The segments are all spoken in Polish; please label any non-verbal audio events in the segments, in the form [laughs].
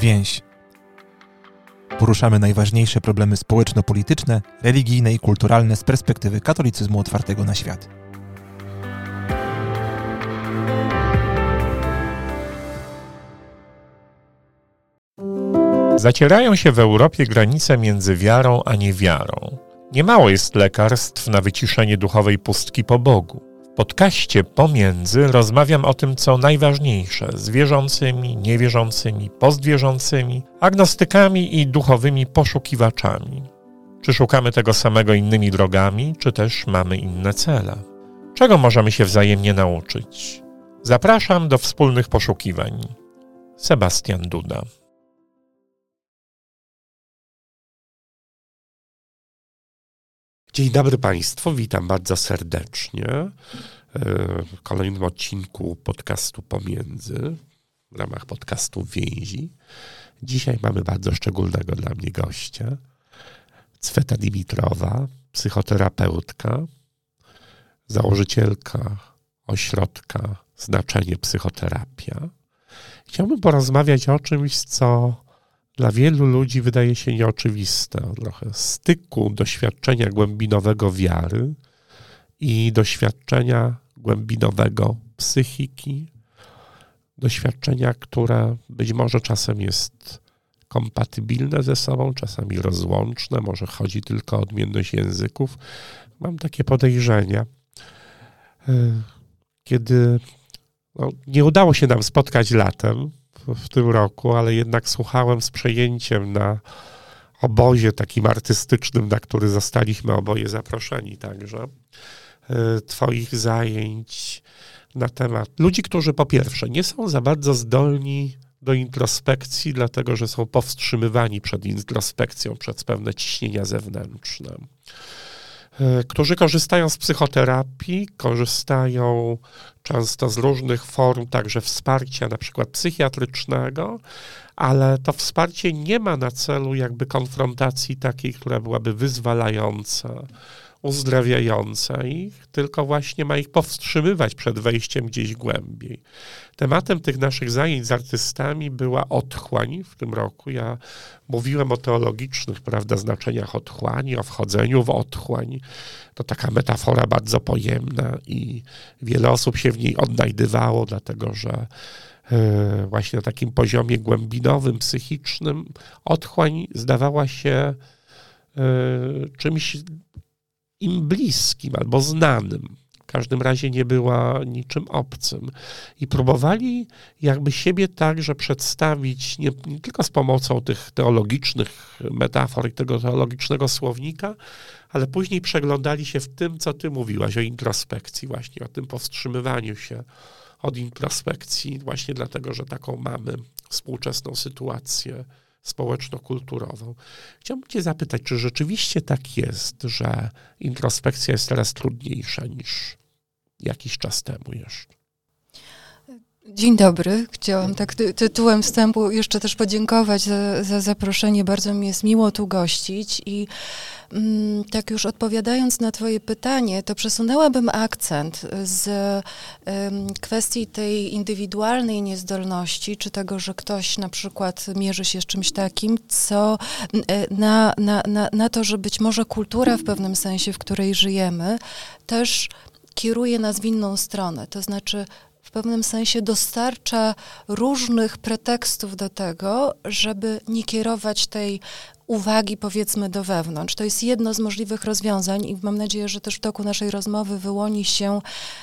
więź. Poruszamy najważniejsze problemy społeczno-polityczne, religijne i kulturalne z perspektywy katolicyzmu otwartego na świat. Zacierają się w Europie granice między wiarą a niewiarą. Niemało jest lekarstw na wyciszenie duchowej pustki po Bogu. Podcaście Pomiędzy rozmawiam o tym, co najważniejsze z wierzącymi, niewierzącymi, postwierzącymi, agnostykami i duchowymi poszukiwaczami. Czy szukamy tego samego innymi drogami, czy też mamy inne cele? Czego możemy się wzajemnie nauczyć? Zapraszam do wspólnych poszukiwań. Sebastian Duda. Dzień dobry Państwu, witam bardzo serdecznie w kolejnym odcinku podcastu Pomiędzy w ramach podcastu Więzi. Dzisiaj mamy bardzo szczególnego dla mnie gościa, Cweta Dimitrowa, psychoterapeutka, założycielka ośrodka Znaczenie Psychoterapia. Chciałbym porozmawiać o czymś, co dla wielu ludzi wydaje się nieoczywiste. Trochę styku doświadczenia głębinowego wiary i doświadczenia głębinowego psychiki, doświadczenia, które być może czasem jest kompatybilne ze sobą, czasami rozłączne, może chodzi tylko o odmienność języków. Mam takie podejrzenia. E, kiedy no, nie udało się nam spotkać latem, w tym roku, ale jednak słuchałem z przejęciem na obozie takim artystycznym, na który zostaliśmy oboje zaproszeni także, Twoich zajęć na temat ludzi, którzy po pierwsze nie są za bardzo zdolni do introspekcji, dlatego że są powstrzymywani przed introspekcją przez pewne ciśnienia zewnętrzne. E, którzy korzystają z psychoterapii, korzystają często z różnych form także wsparcia, na przykład psychiatrycznego, ale to wsparcie nie ma na celu jakby konfrontacji takiej, która byłaby wyzwalająca, uzdrawiająca ich, tylko właśnie ma ich powstrzymywać przed wejściem gdzieś głębiej. Tematem tych naszych zajęć z artystami była otchłań w tym roku. Ja mówiłem o teologicznych, prawda, znaczeniach otchłani, o wchodzeniu w otchłań. To taka metafora bardzo pojemna i wiele osób się w niej odnajdywało, dlatego że e, właśnie na takim poziomie głębinowym, psychicznym, otchłań zdawała się e, czymś im bliskim albo znanym. W każdym razie nie była niczym obcym. I próbowali jakby siebie także przedstawić nie, nie tylko z pomocą tych teologicznych metafor i tego teologicznego słownika, ale później przeglądali się w tym, co ty mówiłaś o introspekcji, właśnie o tym powstrzymywaniu się od introspekcji, właśnie dlatego, że taką mamy współczesną sytuację społeczno-kulturową. Chciałbym Cię zapytać, czy rzeczywiście tak jest, że introspekcja jest teraz trudniejsza niż jakiś czas temu jeszcze? Dzień dobry. Chciałam tak ty tytułem wstępu jeszcze też podziękować za, za, zaproszenie. Bardzo mi jest miło tu gościć i mm, tak już odpowiadając na Twoje pytanie, to przesunęłabym akcent z kwestii tej indywidualnej niezdolności, czy tego, że ktoś na przykład mierzy się z czymś takim, co y, na, na, na, na to, że być może kultura w pewnym sensie, w której żyjemy, też kieruje nas w inną stronę. To znaczy, w pewnym sensie dostarcza różnych pretekstów do tego, żeby nie kierować tej uwagi, powiedzmy, do wewnątrz. To jest jedno z możliwych rozwiązań i mam nadzieję, że też w toku naszej rozmowy wyłoni się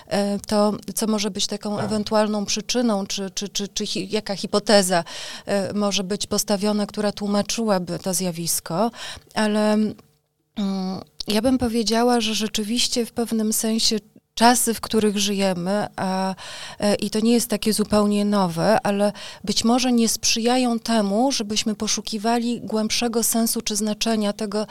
e, to, co może być taką tak. ewentualną przyczyną, czy, czy, czy, czy jaka hipoteza e, może być postawiona, która tłumaczyłaby to zjawisko, ale mm, ja bym powiedziała, że rzeczywiście w pewnym sensie czasy, w których żyjemy, a, e, i to nie jest takie zupełnie nowe, ale być może nie sprzyjają temu, żebyśmy poszukiwali głębszego sensu czy znaczenia tego,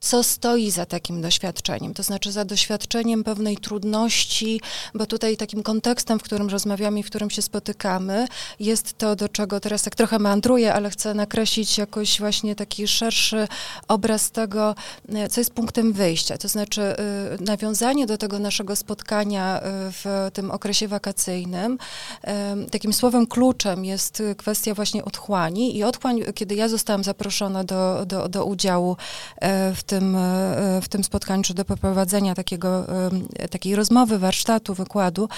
co stoi za takim doświadczeniem, to znaczy za doświadczeniem pewnej trudności, bo tutaj takim kontekstem, w którym rozmawiamy i w którym się spotykamy, jest to, do czego teraz tak trochę meandruję, ale chcę nakreślić jakoś właśnie taki szerszy obraz tego, e, co jest punktem wyjścia, to znaczy e, nawiązanie do tego naszego spotkania e, w tym okresie wakacyjnym. Takim słowem kluczem jest kwestia właśnie otchłani i otchłań, kiedy ja zostałam zaproszona do, do, do udziału w tym, e, w tym spotkaniu, czy do poprowadzenia takiego, e, takiej rozmowy, warsztatu, wykładu,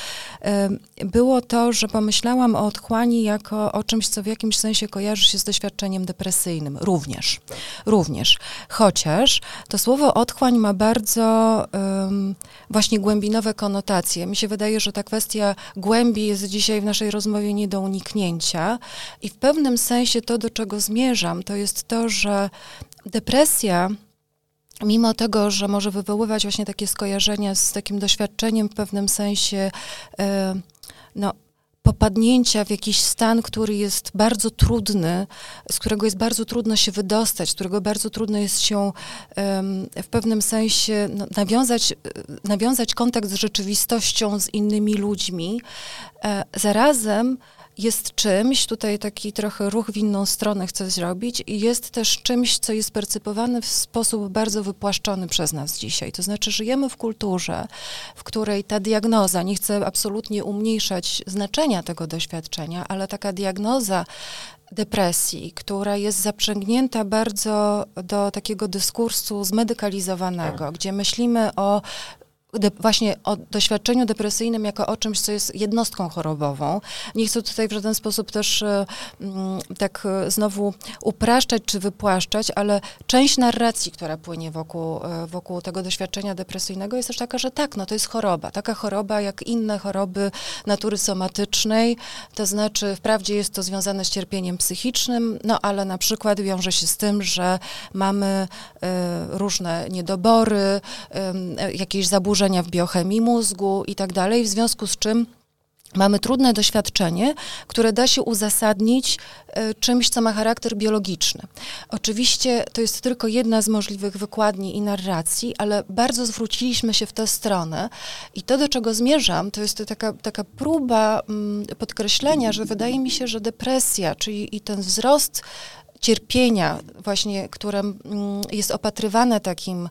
e, było to, że pomyślałam o otchłani jako o czymś, co w jakimś sensie kojarzy się z doświadczeniem depresyjnym. Również. Również. Chociaż to słowo otchłań ma bardzo um, właśnie głębinowe konotacje. Mi się wydaje, że ta kwestia głębi jest dzisiaj w naszej rozmowie nie do uniknięcia i w pewnym sensie to, do czego zmierzam, to jest to, że depresja mimo tego, że może wywoływać właśnie takie skojarzenia z takim doświadczeniem w pewnym sensie, e, no, popadnięcia w jakiś stan, który jest bardzo trudny, z którego jest bardzo trudno się wydostać, z którego bardzo trudno jest się w pewnym sensie no, nawiązać, nawiązać kontakt z rzeczywistością, z innymi ludźmi. E, zarazem jest czymś, tutaj taki trochę ruch w inną stronę chcę zrobić, i jest też czymś, co jest percypowane w sposób bardzo wypłaszczony przez nas dzisiaj. To znaczy, żyjemy w kulturze, w której ta diagnoza, nie chcę absolutnie umniejszać znaczenia tego doświadczenia, ale taka diagnoza depresji, która jest zaprzęgnięta bardzo do takiego dyskursu zmedykalizowanego, tak. gdzie myślimy o de, właśnie o doświadczeniu depresyjnym jako o czymś, co jest jednostką chorobową. Nie chcę tutaj w żaden sposób też e, mm, tak e, znowu upraszczać czy wypłaszczać, ale część narracji, która płynie wokół, e, wokół tego doświadczenia depresyjnego jest też taka, że tak, no to jest choroba. Taka choroba jak inne choroby natury somatycznej, to znaczy wprawdzie jest to związane z cierpieniem psychicznym, no ale na przykład wiąże się z tym, że mamy różne niedobory, jakieś zaburzenia, zaburzenia w biochemii mózgu i tak dalej, w związku z czym Mamy trudne doświadczenie, które da się uzasadnić e, czymś, co ma charakter biologiczny. Oczywiście to jest tylko jedna z możliwych wykładni i narracji, ale bardzo zwróciliśmy się w tę stronę i to, do czego zmierzam, to jest taka, taka próba mm, podkreślenia, że wydaje mi się, że depresja, czyli i ten wzrost cierpienia, właśnie, które mm, jest opatrywane takim,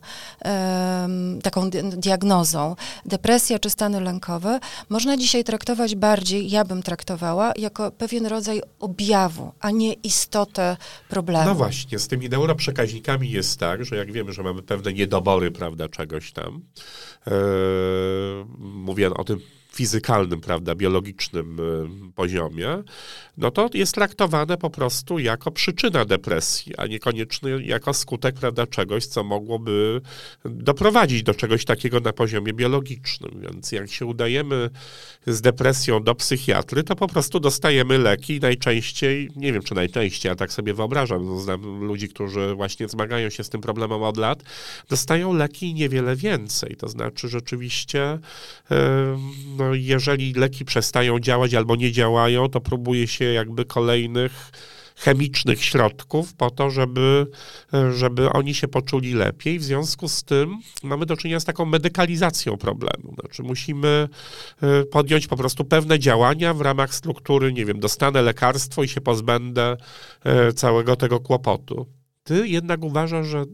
taką diagnozą, depresja czy stany lękowe, można dzisiaj traktować bardziej, ja bym traktowała, jako pewien rodzaj objawu, a nie istotę problemu. No właśnie, z tymi neuroprzekaźnikami jest tak, że jak wiemy, że mamy pewne niedobory, prawda, czegoś tam, yy, mówię o tym fizykalnym, prawda, biologicznym y, poziomie, no to jest traktowane po prostu jako przyczyna depresji, a niekoniecznie jako skutek, prawda, czegoś, co mogłoby doprowadzić do czegoś takiego na poziomie biologicznym. Więc jak się udajemy z depresją do psychiatry, to po prostu dostajemy leki najczęściej, nie wiem czy najczęściej, a tak sobie wyobrażam, znam ludzi, którzy właśnie zmagają się z tym problemem od lat, dostają leki i niewiele więcej. To znaczy rzeczywiście no, jeżeli leki przestają działać albo nie działają, to próbuje się jakby kolejnych chemicznych środków po to, żeby, żeby oni się poczuli lepiej. W związku z tym mamy do czynienia z taką medykalizacją problemu. Znaczy musimy e, podjąć po prostu pewne działania w ramach struktury, nie wiem, dostanę lekarstwo i się pozbędę e, całego tego kłopotu. Ty jednak uważasz, że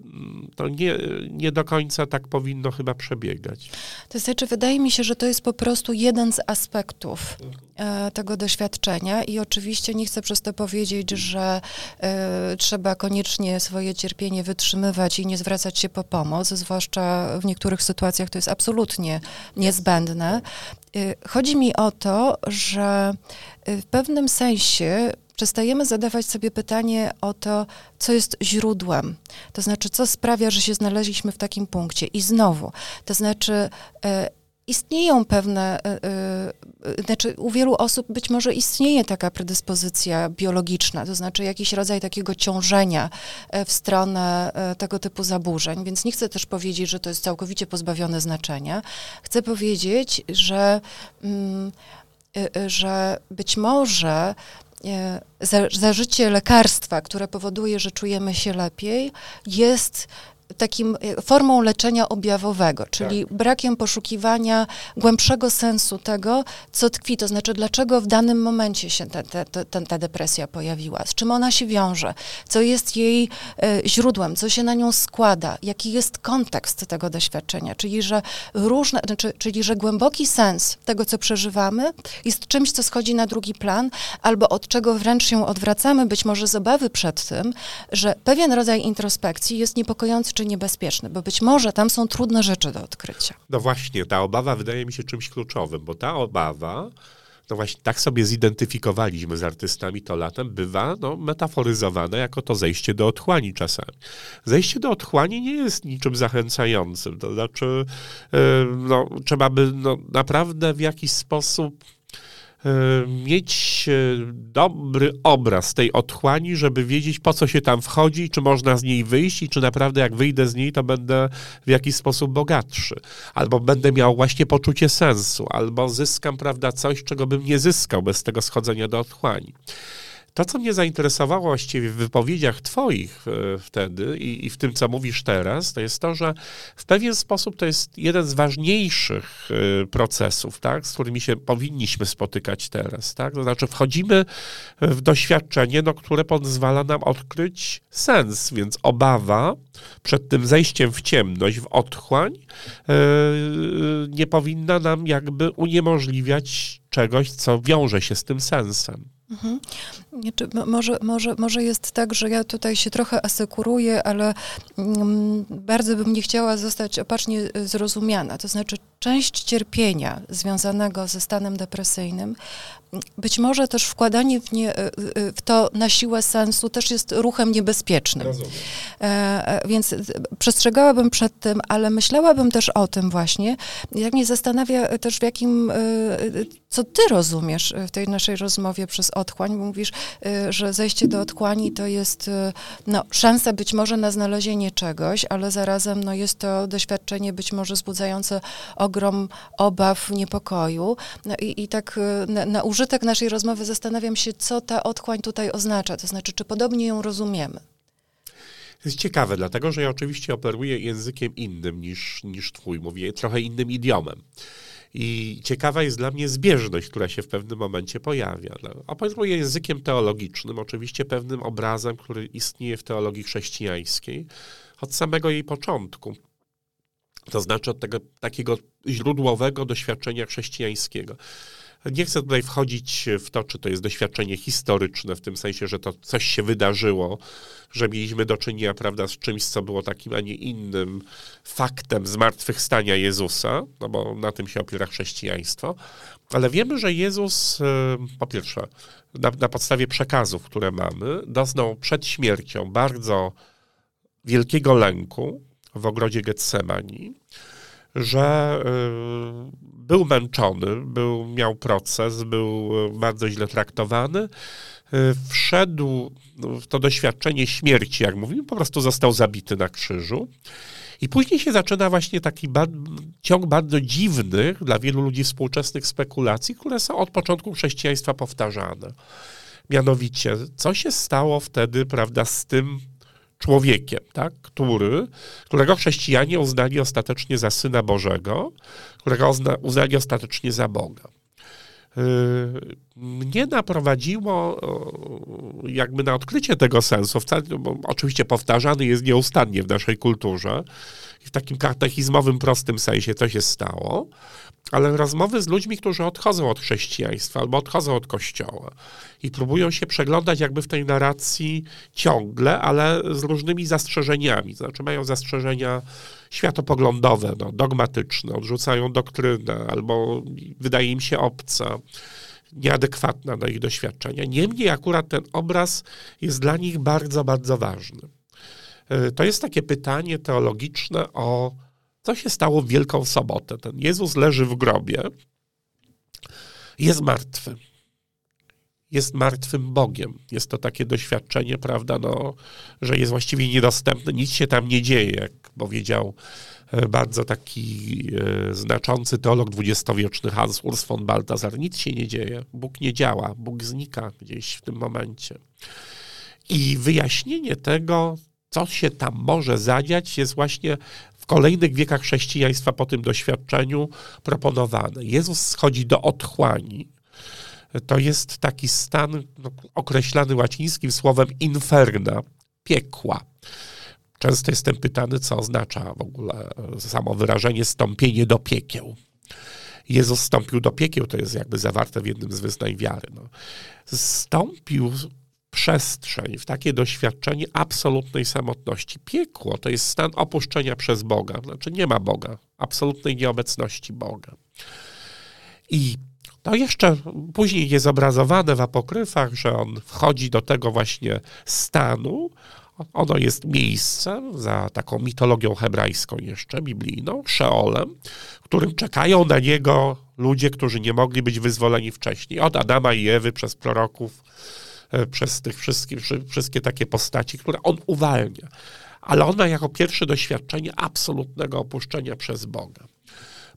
to nie, nie do końca tak powinno chyba przebiegać. To znaczy, wydaje mi się, że to jest po prostu jeden z aspektów e, tego doświadczenia i oczywiście nie chcę przez to powiedzieć, że e, trzeba koniecznie swoje cierpienie wytrzymywać i nie zwracać się po pomoc, zwłaszcza w niektórych sytuacjach to jest absolutnie niezbędne. E, chodzi mi o to, że w pewnym sensie przestajemy zadawać sobie pytanie o to, co jest źródłem. To znaczy, co sprawia, że się znaleźliśmy w takim punkcie. I znowu, to znaczy, e, istnieją pewne, e, e, znaczy u wielu osób być może istnieje taka predyspozycja biologiczna, to znaczy jakiś rodzaj takiego ciążenia w stronę tego typu zaburzeń, więc nie chcę też powiedzieć, że to jest całkowicie pozbawione znaczenia. Chcę powiedzieć, że, mm, że być może zażycie lekarstwa, które powoduje, że czujemy się lepiej, jest takim e, formą leczenia objawowego, czyli tak. brakiem poszukiwania głębszego sensu tego, co tkwi, to znaczy dlaczego w danym momencie się ta, ta, ta, ta depresja pojawiła, z czym ona się wiąże, co jest jej e, źródłem, co się na nią składa, jaki jest kontekst tego doświadczenia, czyli że różne, znaczy, czyli że głęboki sens tego, co przeżywamy, jest czymś, co schodzi na drugi plan, albo od czego wręcz się odwracamy, być może z obawy przed tym, że pewien rodzaj introspekcji jest niepokojący czy niebezpieczny, bo być może tam są trudne rzeczy do odkrycia. No właśnie, ta obawa wydaje mi się czymś kluczowym, bo ta obawa, no właśnie tak sobie zidentyfikowaliśmy z artystami to latem, bywa no, metaforyzowane jako to zejście do otchłani czasami. Zejście do otchłani nie jest niczym zachęcającym, to znaczy yy, no, trzeba by no, naprawdę w jakiś sposób mieć e, dobry obraz tej otchłani, żeby wiedzieć, po co się tam wchodzi, czy można z niej wyjść i czy naprawdę jak wyjdę z niej, to będę w jakiś sposób bogatszy. Albo będę miał właśnie poczucie sensu, albo zyskam, prawda, coś, czego bym nie zyskał bez tego schodzenia do otchłani. To, co mnie zainteresowało właściwie w wypowiedziach Twoich e, wtedy i, i, w tym, co mówisz teraz, to jest to, że w pewien sposób to jest jeden z ważniejszych e, procesów, tak, z którymi się powinniśmy spotykać teraz. Tak? To znaczy, wchodzimy w doświadczenie, no, które pozwala nam odkryć sens, więc obawa przed tym zejściem w ciemność, w otchłań, e, nie powinna nam jakby uniemożliwiać czegoś, co wiąże się z tym sensem. Mhm. Może, może, może jest tak, że ja tutaj się trochę asekuruję, ale mm, bardzo bym nie chciała zostać opacznie zrozumiana. To znaczy, część cierpienia związanego ze stanem depresyjnym, być może też wkładanie w, nie, w to na siłę sensu też jest ruchem niebezpiecznym. E, e więc przestrzegałabym przed tym, ale myślałabym też o tym właśnie, jak mnie zastanawia też w jakim, e, co ty rozumiesz w tej naszej rozmowie przez otchłań, bo mówisz, e, że zejście do otchłani to jest no, szansa być może na znalezienie czegoś, ale zarazem no, jest to doświadczenie być może wzbudzające ogrom obaw, niepokoju. No i, i tak na, na użytek naszej rozmowy zastanawiam się, co ta otchłań tutaj oznacza, to znaczy, czy podobnie ją rozumiemy. Jest ciekawe, dlatego że ja oczywiście operuję językiem innym niż, niż twój, mówię trochę innym idiomem. I ciekawa jest dla mnie zbieżność, która się w pewnym momencie pojawia. No, operuję językiem teologicznym, oczywiście pewnym obrazem, który istnieje w teologii chrześcijańskiej od samego jej początku. To znaczy od tego takiego źródłowego doświadczenia chrześcijańskiego. Nie chcę tutaj wchodzić w to, czy to jest doświadczenie historyczne, w tym sensie, że to coś się wydarzyło, że mieliśmy do czynienia, prawda, z czymś, co było takim, a nie innym faktem zmartwychwstania Jezusa, no bo na tym się opiera chrześcijaństwo. Ale wiemy, że Jezus, e, po pierwsze, na, na podstawie przekazów, które mamy, doznał przed śmiercią bardzo wielkiego lęku w ogrodzie Getsemani, że y, był męczony, był, miał proces, był y, bardzo źle traktowany. Y, wszedł w to doświadczenie śmierci, jak mówimy, po prostu został zabity na krzyżu. I później się zaczyna właśnie taki ba ciąg bardzo dziwnych dla wielu ludzi współczesnych spekulacji, które są od początku chrześcijaństwa powtarzane. Mianowicie, co się stało wtedy, prawda, z tym człowiekiem, tak, który, którego chrześcijanie uznali ostatecznie za Syna Bożego, którego uznali ostatecznie za Boga. Yy, mnie naprowadziło jakby na odkrycie tego sensu, bo oczywiście powtarzany jest nieustannie w naszej kulturze w takim katechizmowym, prostym sensie co się stało, ale rozmowy z ludźmi, którzy odchodzą od chrześcijaństwa albo odchodzą od kościoła i próbują się przeglądać jakby w tej narracji ciągle, ale z różnymi zastrzeżeniami. Znaczy mają zastrzeżenia światopoglądowe, no, dogmatyczne, odrzucają doktrynę albo wydaje im się obca nieadekwatna do ich doświadczenia. Niemniej akurat ten obraz jest dla nich bardzo, bardzo ważny. E, to jest takie pytanie teologiczne o co się stało w Wielką Sobotę. Ten Jezus leży w grobie, jest martwy. Jest martwym Bogiem. Jest to takie doświadczenie, prawda, no, że jest właściwie niedostępny, nic się tam nie dzieje, jak powiedział e, bardzo taki e, znaczący teolog dwudziestowieczny Hans Urs von Balthasar. Nic się nie dzieje. Bóg nie działa. Bóg znika gdzieś w tym momencie. I wyjaśnienie tego co się tam może zadziać, jest właśnie w kolejnych wiekach chrześcijaństwa po tym doświadczeniu proponowane. Jezus schodzi do otchłani. To jest taki stan określany łacińskim słowem inferna, piekła. Często jestem pytany, co oznacza w ogóle samo wyrażenie stąpienie do piekieł. Jezus stąpił do piekieł, to jest jakby zawarte w jednym z wyznań wiary. No. Stąpił przestrzeń, w takie doświadczenie absolutnej samotności. Piekło to jest stan opuszczenia przez Boga, znaczy nie ma Boga, absolutnej nieobecności Boga. I to jeszcze później jest obrazowane w apokryfach, że on wchodzi do tego właśnie stanu. Ono jest miejscem za taką mitologią hebrajską jeszcze, biblijną, Szeolem, którym czekają na niego ludzie, którzy nie mogli być wyzwoleni wcześniej. Od Adama i Ewy przez proroków, przez tych wszystkich, wszystkie takie postaci, które on uwalnia. Ale on ma jako pierwsze doświadczenie absolutnego opuszczenia przez Boga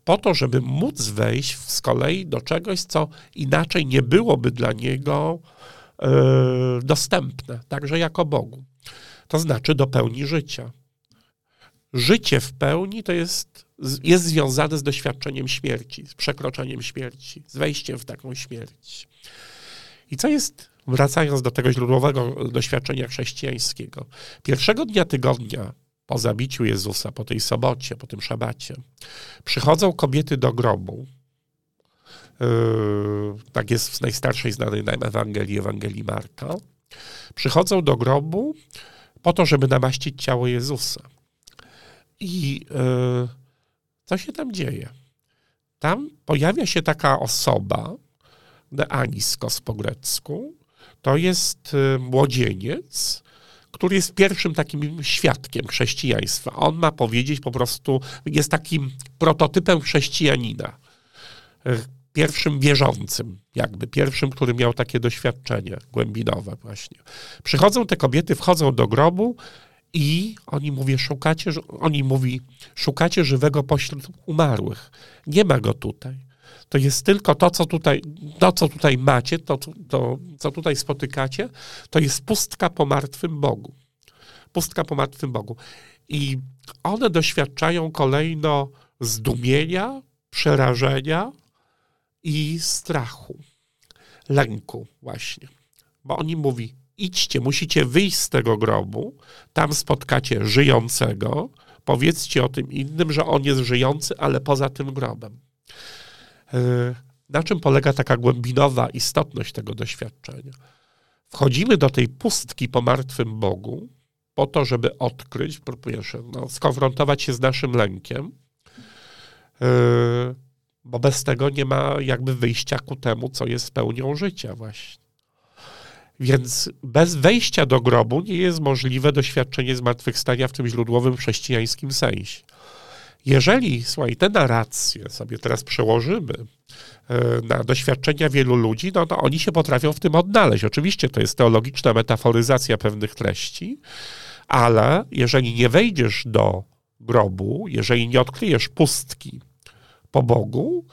po to, żeby móc wejść z kolei do czegoś, co inaczej nie byłoby dla niego e, dostępne, także jako Bogu. To znaczy do pełni życia. Życie w pełni to jest, jest związane z doświadczeniem śmierci, z przekroczeniem śmierci, z wejściem w taką śmierć. I co jest, wracając do tego źródłowego doświadczenia chrześcijańskiego, pierwszego dnia tygodnia po zabiciu Jezusa, po tej sobocie, po tym szabacie, przychodzą kobiety do grobu. Yy, tak jest w najstarszej znanej nam Ewangelii, Ewangelii Marka. Przychodzą do grobu po to, żeby namaścić ciało Jezusa. I yy, co się tam dzieje? Tam pojawia się taka osoba, neaniskos po grecku, to jest yy, młodzieniec, który jest pierwszym takim świadkiem chrześcijaństwa. On ma powiedzieć po prostu, jest takim prototypem chrześcijanina. Pierwszym wierzącym, jakby pierwszym, który miał takie doświadczenie głębinowe właśnie. Przychodzą te kobiety, wchodzą do grobu i oni mówi, szukacie, oni mówi, szukacie żywego pośród umarłych. Nie ma go tutaj to jest tylko to, co tutaj, to, co tutaj macie, to, to, co tutaj spotykacie, to jest pustka po martwym Bogu. Pustka po martwym Bogu. I one doświadczają kolejno zdumienia, przerażenia i strachu, lęku właśnie. Bo oni mówi, idźcie, musicie wyjść z tego grobu, tam spotkacie żyjącego, powiedzcie o tym innym, że on jest żyjący, ale poza tym grobem. E, na czym polega taka głębinowa istotność tego doświadczenia? Wchodzimy do tej pustki po martwym Bogu, po to, żeby odkryć, po no, skonfrontować się z naszym lękiem, e, bo bez tego nie ma jakby wyjścia ku temu, co jest pełnią życia właśnie. Więc bez wejścia do grobu nie jest możliwe doświadczenie zmartwychwstania w tym źródłowym chrześcijańskim sensie. Jeżeli, słuchaj, te narracje sobie teraz przełożymy e, na doświadczenia wielu ludzi, no to oni się potrafią w tym odnaleźć. Oczywiście to jest teologiczna metaforyzacja pewnych treści, ale jeżeli nie wejdziesz do grobu, jeżeli nie odkryjesz pustki po Bogu,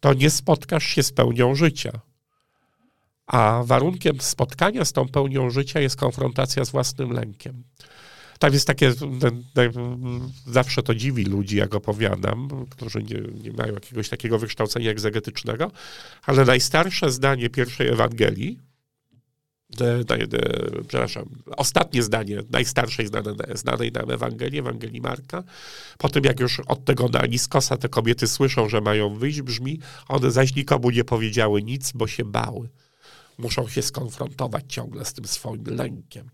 to nie spotkasz się z pełnią życia. A warunkiem spotkania z tą pełnią życia jest konfrontacja z własnym lękiem. Tam jest takie, zawsze to dziwi ludzi, jak opowiadam, którzy nie, nie mają jakiegoś takiego wykształcenia egzegetycznego, ale najstarsze zdanie pierwszej Ewangelii, de, de, de, przepraszam, ostatnie zdanie najstarszej znanej, znanej nam Ewangelii, Ewangelii Marka, po tym jak już od tego na Niskosa te kobiety słyszą, że mają wyjść, brzmi, one zaś nikomu nie powiedziały nic, bo się bały muszą się skonfrontować ciągle z tym swoim lękiem.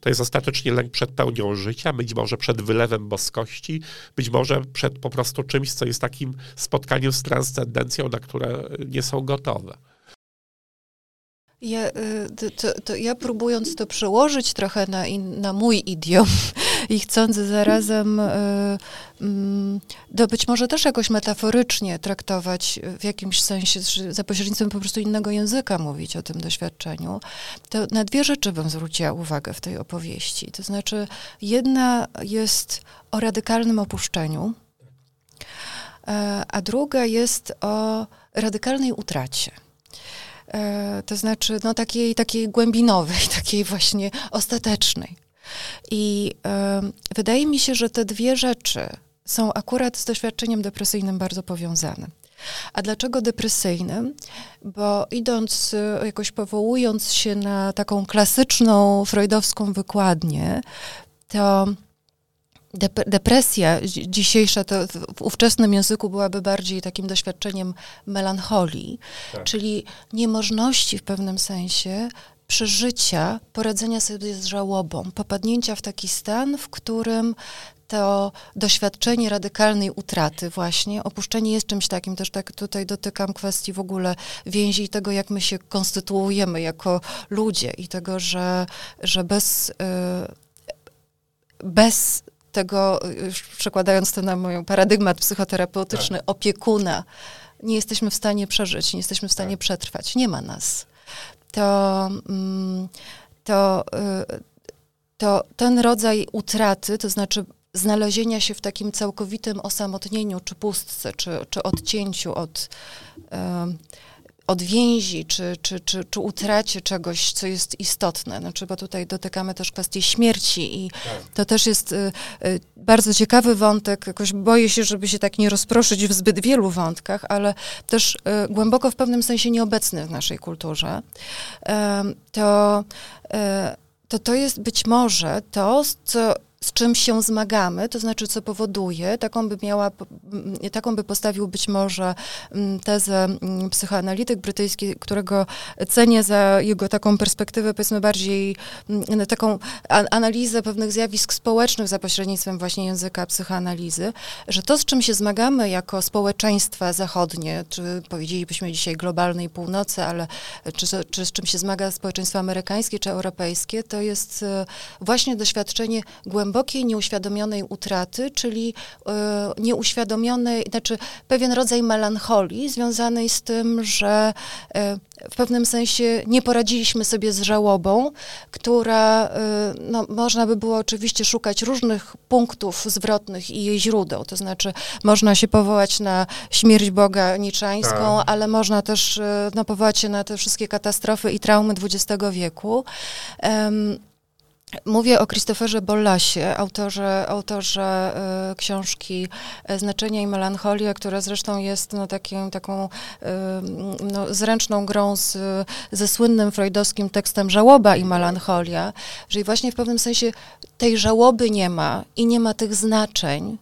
To jest ostatecznie lęk przed pełnią życia, być może przed wylewem boskości, być może przed po prostu czymś, co jest takim spotkaniem z transcendencją, na które nie są gotowe. Ja, y, to, to ja próbując to przełożyć trochę na, in, na mój idiom i chcąc zarazem y, mm, to być może też jakoś metaforycznie traktować w jakimś sensie, za pośrednictwem po prostu innego języka mówić o tym doświadczeniu, to na dwie rzeczy bym zwróciła uwagę w tej opowieści. To znaczy, jedna jest o radykalnym opuszczeniu, e, a druga jest o radykalnej utracie. E, to znaczy no, takiej, takiej głębinowej, [laughs] takiej właśnie ostatecznej. I y, wydaje mi się, że te dwie rzeczy są akurat z doświadczeniem depresyjnym bardzo powiązane. A dlaczego depresyjnym? Bo idąc, y, jakoś powołując się na taką klasyczną freudowską wykładnię, to depresja dzisiejsza to w ówczesnym języku byłaby bardziej takim doświadczeniem melancholii, tak. czyli niemożności w pewnym sensie przeżycia, poradzenia sobie z żałobą, popadnięcia w taki stan, w którym to doświadczenie radykalnej utraty właśnie, opuszczenie jest czymś takim, też tak tutaj dotykam kwestii w ogóle więzi i tego, jak my się konstytuujemy jako ludzie i tego, że, że bez, y, bez tego, już przekładając to na mój paradygmat psychoterapeutyczny, tak. opiekuna, nie jesteśmy w stanie przeżyć, nie jesteśmy w stanie tak. przetrwać. Nie ma nas. To, mm, to, y, to ten rodzaj utraty, to znaczy znalezienia się w takim całkowitym osamotnieniu, czy pustce, czy, czy odcięciu od, od więzi, czy, czy, czy, czy utracie czegoś, co jest istotne. Znaczy, bo tutaj dotykamy też kwestii śmierci i tak. to też jest y, y, bardzo ciekawy wątek. Jakoś boję się, żeby się tak nie rozproszyć w zbyt wielu wątkach, ale też y, głęboko w pewnym sensie nieobecny w naszej kulturze. to, to to jest być może to, co z czym się zmagamy, to znaczy co powoduje, taką by miała, taką by postawił być może tezę psychoanalityk brytyjski, którego cenię za jego taką perspektywę, powiedzmy bardziej taką analizę pewnych zjawisk społecznych za pośrednictwem właśnie języka psychoanalizy, że to, z czym się zmagamy jako społeczeństwa zachodnie, czy powiedzielibyśmy dzisiaj globalnej północy, ale czy, czy z czym się zmaga społeczeństwo amerykańskie czy europejskie, to jest e, właśnie doświadczenie głębokiego głębokiej, nieuświadomionej utraty, czyli y, nieuświadomionej, znaczy pewien rodzaj melancholii związanej z tym, że y, w pewnym sensie nie poradziliśmy sobie z żałobą, która, y, no, można by było oczywiście szukać różnych punktów zwrotnych i jej źródeł, to znaczy można się powołać na śmierć Boga niczańską, tak. ale można też no, powołać się na te wszystkie katastrofy i traumy XX wieku. Um, Mówię o Christopherze Bollasie, autorze, autorze y, książki e, Znaczenie i melancholia, która zresztą jest no, takim, taką y, no, zręczną grą z, ze słynnym freudowskim tekstem Żałoba i melancholia, że właśnie w pewnym sensie tej żałoby nie ma i nie ma tych znaczeń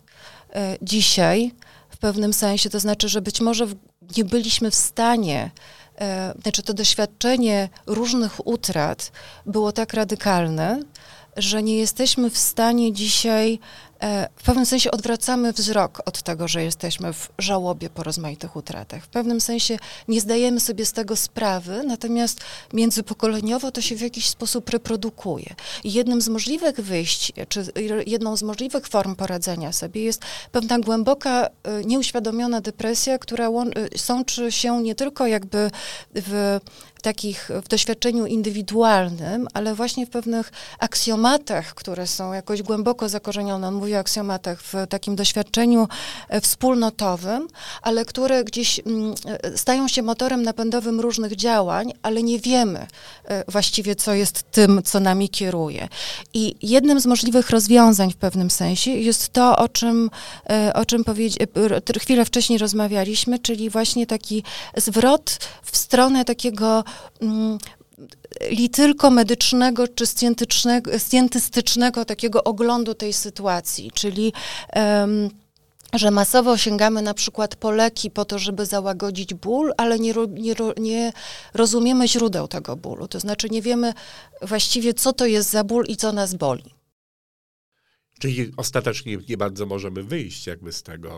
y, dzisiaj w pewnym sensie, to znaczy, że być może w, nie byliśmy w stanie znaczy to doświadczenie różnych utrat było tak radykalne, że nie jesteśmy w stanie dzisiaj, e, w pewnym sensie odwracamy wzrok od tego, że jesteśmy w żałobie po rozmaitych utratach. W pewnym sensie nie zdajemy sobie z tego sprawy, natomiast międzypokoleniowo to się w jakiś sposób reprodukuje. I jednym z możliwych wyjść, czy jedną z możliwych form poradzenia sobie jest pewna głęboka, e, nieuświadomiona depresja, która e, sączy się nie tylko jakby w takich w doświadczeniu indywidualnym, ale właśnie w pewnych aksjomatach, które są jakoś głęboko zakorzenione, on mówi o aksjomatach w takim doświadczeniu e, wspólnotowym, ale które gdzieś mm, e, stają się motorem napędowym różnych działań, ale nie wiemy e, właściwie, co jest tym, co nami kieruje. I jednym z możliwych rozwiązań w pewnym sensie jest to, o czym, o czym chwilę wcześniej rozmawialiśmy, czyli właśnie taki zwrot w stronę takiego Mm, li tylko medycznego czy scjentystycznego takiego oglądu tej sytuacji, czyli um, że masowo sięgamy na przykład po leki po to, żeby załagodzić ból, ale nie, nie, nie, rozumiemy źródeł tego bólu. To znaczy nie wiemy właściwie, co to jest za ból i co nas boli. Czyli ostatecznie nie bardzo możemy wyjść jakby z tego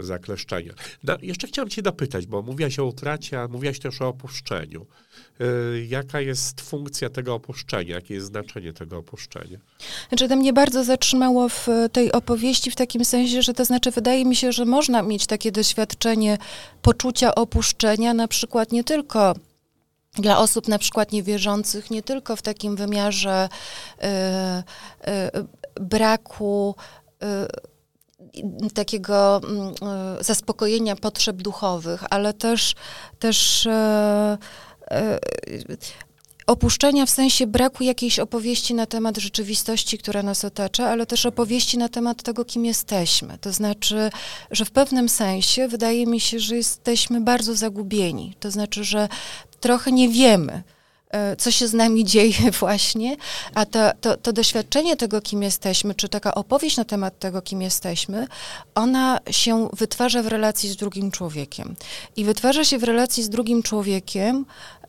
zakleszczenia. No, jeszcze chciałem cię dopytać, bo mówiłaś o utracie, a mówiłaś też o opuszczeniu. E, jaka jest funkcja tego opuszczenia? Jakie jest znaczenie tego opuszczenia? Znaczy, to mnie bardzo zatrzymało w tej opowieści w takim sensie, że to znaczy wydaje mi się, że można mieć takie doświadczenie poczucia opuszczenia, na przykład nie tylko dla osób na przykład niewierzących, nie tylko w takim wymiarze y, y, braku takiego mm, e, zaspokojenia potrzeb duchowych, ale też, też e, e, opuszczenia w sensie braku jakiejś opowieści na temat rzeczywistości, która nas otacza, ale też opowieści na temat tego, kim jesteśmy. To znaczy, że w pewnym sensie wydaje mi się, że jesteśmy bardzo zagubieni. To znaczy, że trochę nie wiemy, co się z nami [laughs] dzieje właśnie, a to, to, to, doświadczenie tego, kim jesteśmy, czy taka opowieść na temat tego, kim jesteśmy, ona się wytwarza w relacji z drugim człowiekiem. I wytwarza się w relacji z drugim człowiekiem e,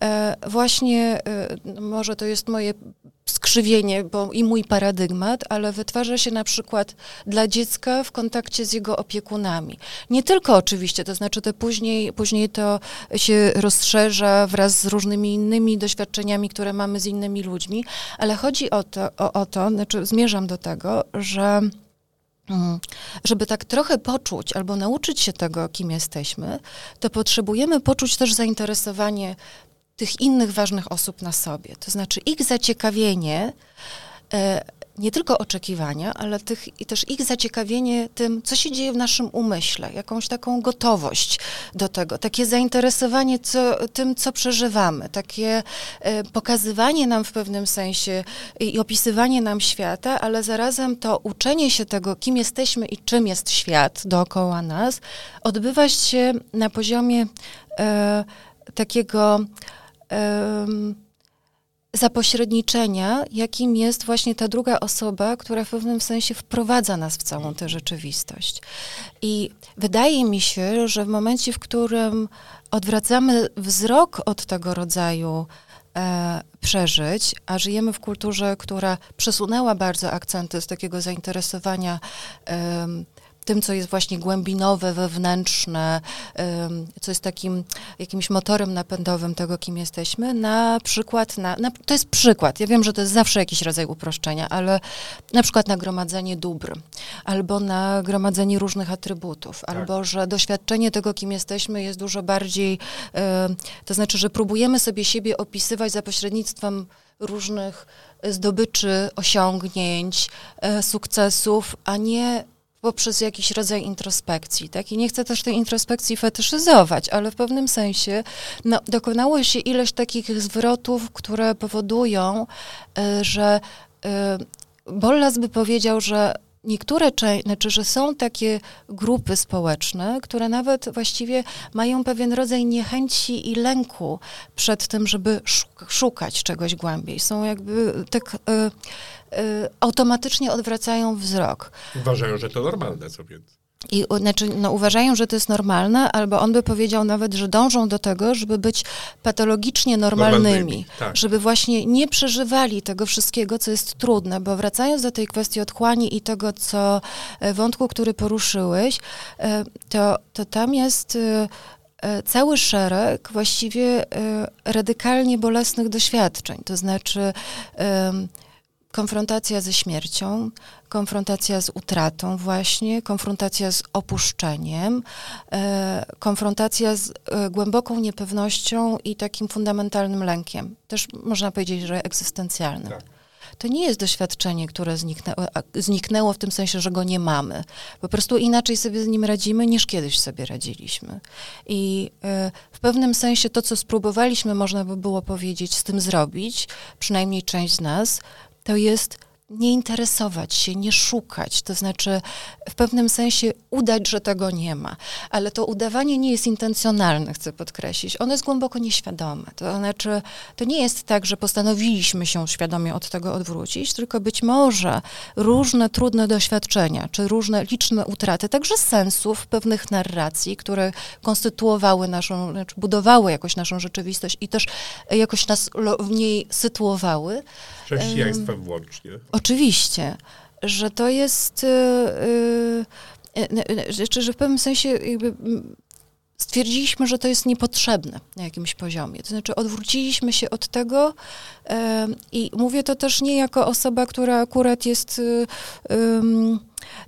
właśnie, e, może to jest moje skrzywienie bo i mój paradygmat, ale wytwarza się na przykład dla dziecka w kontakcie z jego opiekunami. Nie tylko oczywiście, to znaczy to później, później to się rozszerza wraz z różnymi innymi doświadczeniami, które mamy z innymi ludźmi, ale chodzi o to, o, o to znaczy zmierzam do tego, że mm, żeby tak trochę poczuć albo nauczyć się tego, kim jesteśmy, to potrzebujemy poczuć też zainteresowanie tych innych ważnych osób na sobie. To znaczy ich zaciekawienie, e, nie tylko oczekiwania, ale tych, i też ich zaciekawienie tym, co się dzieje w naszym umyśle, jakąś taką gotowość do tego, takie zainteresowanie co, tym, co przeżywamy, takie e, pokazywanie nam w pewnym sensie i opisywanie nam świata, ale zarazem to uczenie się tego, kim jesteśmy i czym jest świat dookoła nas, odbywa się na poziomie e, takiego zapośredniczenia, jakim jest właśnie ta druga osoba, która w pewnym sensie wprowadza nas w całą tę rzeczywistość. I wydaje mi się, że w momencie, w którym odwracamy wzrok od tego rodzaju e, przeżyć, a żyjemy w kulturze, która przesunęła bardzo akcenty z takiego zainteresowania e, tym, co jest właśnie głębinowe, wewnętrzne, co jest takim jakimś motorem napędowym tego, kim jesteśmy, na przykład, na, na, to jest przykład, ja wiem, że to jest zawsze jakiś rodzaj uproszczenia, ale na przykład na gromadzenie dóbr, albo na gromadzenie różnych atrybutów, tak. albo że doświadczenie tego, kim jesteśmy jest dużo bardziej, to znaczy, że próbujemy sobie siebie opisywać za pośrednictwem różnych zdobyczy, osiągnięć, e, sukcesów, a nie poprzez jakiś rodzaj introspekcji, tak? I nie chcę też tej introspekcji fetyszyzować, ale w pewnym sensie no, dokonało się ileś takich zwrotów, które powodują, y, że y, Bollas by powiedział, że niektóre, znaczy, że są takie grupy społeczne, które nawet właściwie mają pewien rodzaj niechęci i lęku przed tym, żeby szukać czegoś głębiej. Są jakby tak y, y, automatycznie odwracają wzrok. Uważają, że to normalne, co więc. I znaczy, no, uważają, że to jest normalne, albo on by powiedział nawet, że dążą do tego, żeby być patologicznie normalnymi, normalnymi tak. żeby właśnie nie przeżywali tego wszystkiego, co jest trudne, bo wracając do tej kwestii otchłani i tego, co e, wątku, który poruszyłeś, e, to, to tam jest e, cały szereg właściwie radykalnie bolesnych doświadczeń, to znaczy konfrontacja ze śmiercią, konfrontacja z utratą właśnie, konfrontacja z opuszczeniem, e, konfrontacja z e, głęboką niepewnością i takim fundamentalnym lękiem. Też można powiedzieć, że egzystencjalnym. Tak. To nie jest doświadczenie, które zniknęło, zniknęło w tym sensie, że go nie mamy. Po prostu inaczej sobie z nim radzimy, niż kiedyś sobie radziliśmy. I e, w pewnym sensie to, co spróbowaliśmy, można by było powiedzieć, z tym zrobić, przynajmniej część z nas, to jest nie interesować się, nie szukać, to znaczy w pewnym sensie udać, że tego nie ma. Ale to udawanie nie jest intencjonalne, chcę podkreślić. Ono jest głęboko nieświadome. To znaczy, to nie jest tak, że postanowiliśmy się świadomie od tego odwrócić, tylko być może różne trudne doświadczenia, czy różne liczne utraty, także sensów pewnych narracji, które konstytuowały naszą, znaczy budowały jakoś naszą rzeczywistość i też jakoś nas w niej sytuowały. Chrześcijaństwem włącznie. Oczywiście, że to jest, yy, yy, że w pewnym sensie jakby stwierdziliśmy, że to jest niepotrzebne na jakimś poziomie. To znaczy odwróciliśmy się od tego yy, i mówię to też nie jako osoba, która akurat jest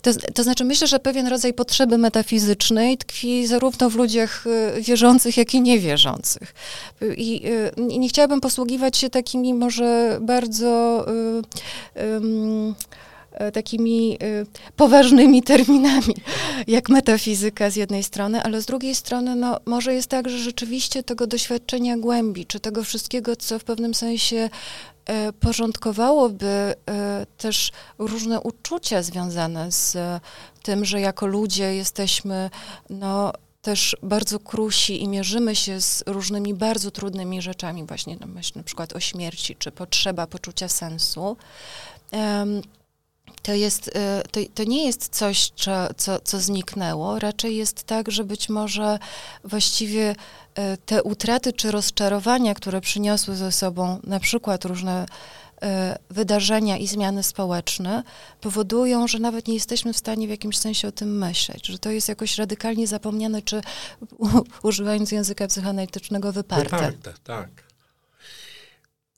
to, to, znaczy, myślę, że pewien rodzaj potrzeby metafizycznej tkwi zarówno w ludziach wierzących, jak i niewierzących. I, i nie chciałabym posługiwać się takimi może bardzo. Takimi poważnymi terminami, jak metafizyka z jednej strony, ale z drugiej strony, no, może jest tak, że rzeczywiście tego doświadczenia głębi, czy tego wszystkiego, co w pewnym sensie porządkowałoby też różne uczucia związane z tym, że jako ludzie jesteśmy no, też bardzo krusi i mierzymy się z różnymi bardzo trudnymi rzeczami, właśnie no, myślę na przykład o śmierci, czy potrzeba poczucia sensu. Um, to, jest, e, to, to, nie jest coś, co, co, co zniknęło, raczej jest tak, że być może właściwie e, te utraty czy rozczarowania, które przyniosły ze sobą na przykład różne E, wydarzenia i zmiany społeczne powodują, że nawet nie jesteśmy w stanie w jakimś sensie o tym myśleć, że to jest jakoś radykalnie zapomniane, czy używając języka psychoanalitycznego, wyparte. Wyparte, tak.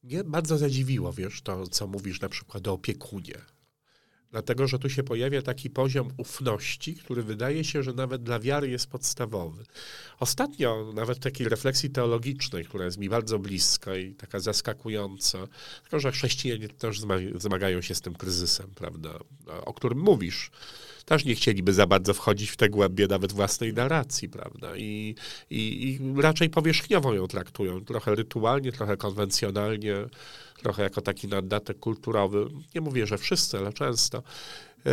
Mnie bardzo zadziwiło, wiesz, to, co mówisz na przykład o opiekunie. Dlatego, że tu się pojawia taki poziom ufności, który wydaje się, że nawet dla wiary jest podstawowy. Ostatnio, nawet takiej refleksji teologicznej, która jest mi bardzo bliska i taka zaskakująca, tylko że chrześcijanie też zmagają się z tym kryzysem, prawda, o którym mówisz też nie chcieliby za bardzo wchodzić w te głębie nawet własnej narracji, prawda? I, i, i raczej powierzchniowo ją traktują, trochę rytualnie, trochę konwencjonalnie, trochę jako taki naddatek kulturowy. Nie mówię, że wszyscy, ale często. E,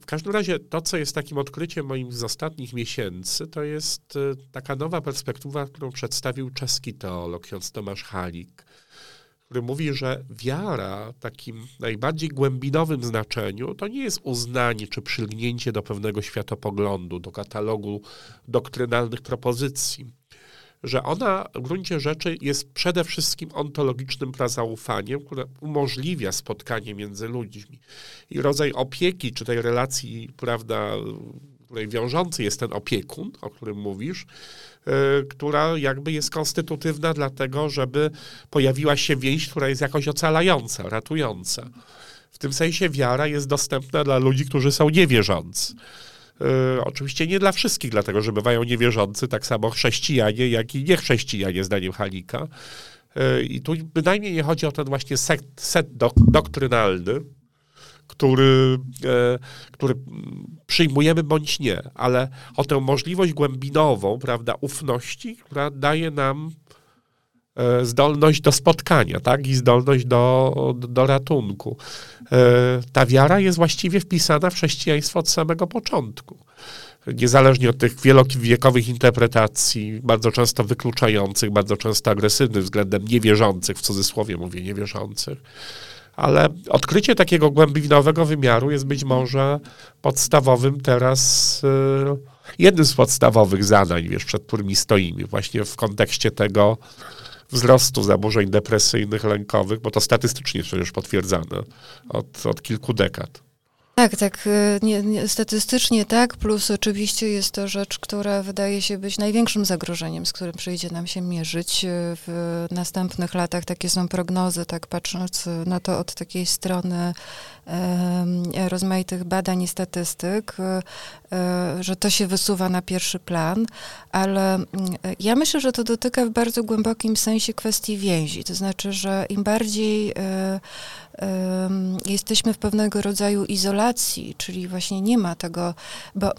w każdym razie to, co jest takim odkryciem moim z ostatnich miesięcy, to jest e, taka nowa perspektywa, którą przedstawił czeski teolog, ksiądz Tomasz Halik który mówi, że wiara w takim najbardziej głębinowym znaczeniu to nie jest uznanie czy przylgnięcie do pewnego światopoglądu, do katalogu doktrynalnych propozycji. Że ona w gruncie rzeczy jest przede wszystkim ontologicznym prazaufaniem, które umożliwia spotkanie między ludźmi. I rodzaj opieki, czy tej relacji, prawda, której wiążący jest ten opiekun, o którym mówisz, yy, która jakby jest konstytutywna dlatego, żeby pojawiła się więź, która jest jakoś ocalająca, ratująca. W tym sensie wiara jest dostępna dla ludzi, którzy są niewierzący. Yy, oczywiście nie dla wszystkich, dlatego że bywają niewierzący, tak samo chrześcijanie, jak i niechrześcijanie, zdaniem Halika. Yy, I tu bynajmniej nie chodzi o ten właśnie set, set dok doktrynalny, który, e, który przyjmujemy bądź nie, ale o tę możliwość głębinową, prawda, ufności, która daje nam e, zdolność do spotkania, tak, i zdolność do, do, ratunku. E, ta wiara jest właściwie wpisana w chrześcijaństwo od samego początku. Niezależnie od tych wielowiekowych interpretacji, bardzo często wykluczających, bardzo często agresywnych względem niewierzących, w cudzysłowie mówię niewierzących, ale odkrycie takiego głębinowego wymiaru jest być może podstawowym teraz, y, jednym z podstawowych zadań, wiesz, przed którymi stoimy, właśnie w kontekście tego wzrostu zaburzeń depresyjnych, lękowych, bo to statystycznie przecież potwierdzane od, od kilku dekad. Tak, tak, y, nie, nie, statystycznie tak, plus oczywiście jest to rzecz, która wydaje się być największym zagrożeniem, z którym przyjdzie nam się mierzyć y, w następnych latach. Takie są prognozy, tak patrząc na to od takiej strony rozmaitych badań i statystyk, y, że to się wysuwa na pierwszy plan, ale mm, ja myślę, że to dotyka w bardzo głębokim sensie kwestii więzi. To znaczy, że im bardziej jesteśmy w pewnego rodzaju izolacji, czyli właśnie nie ma tego, bo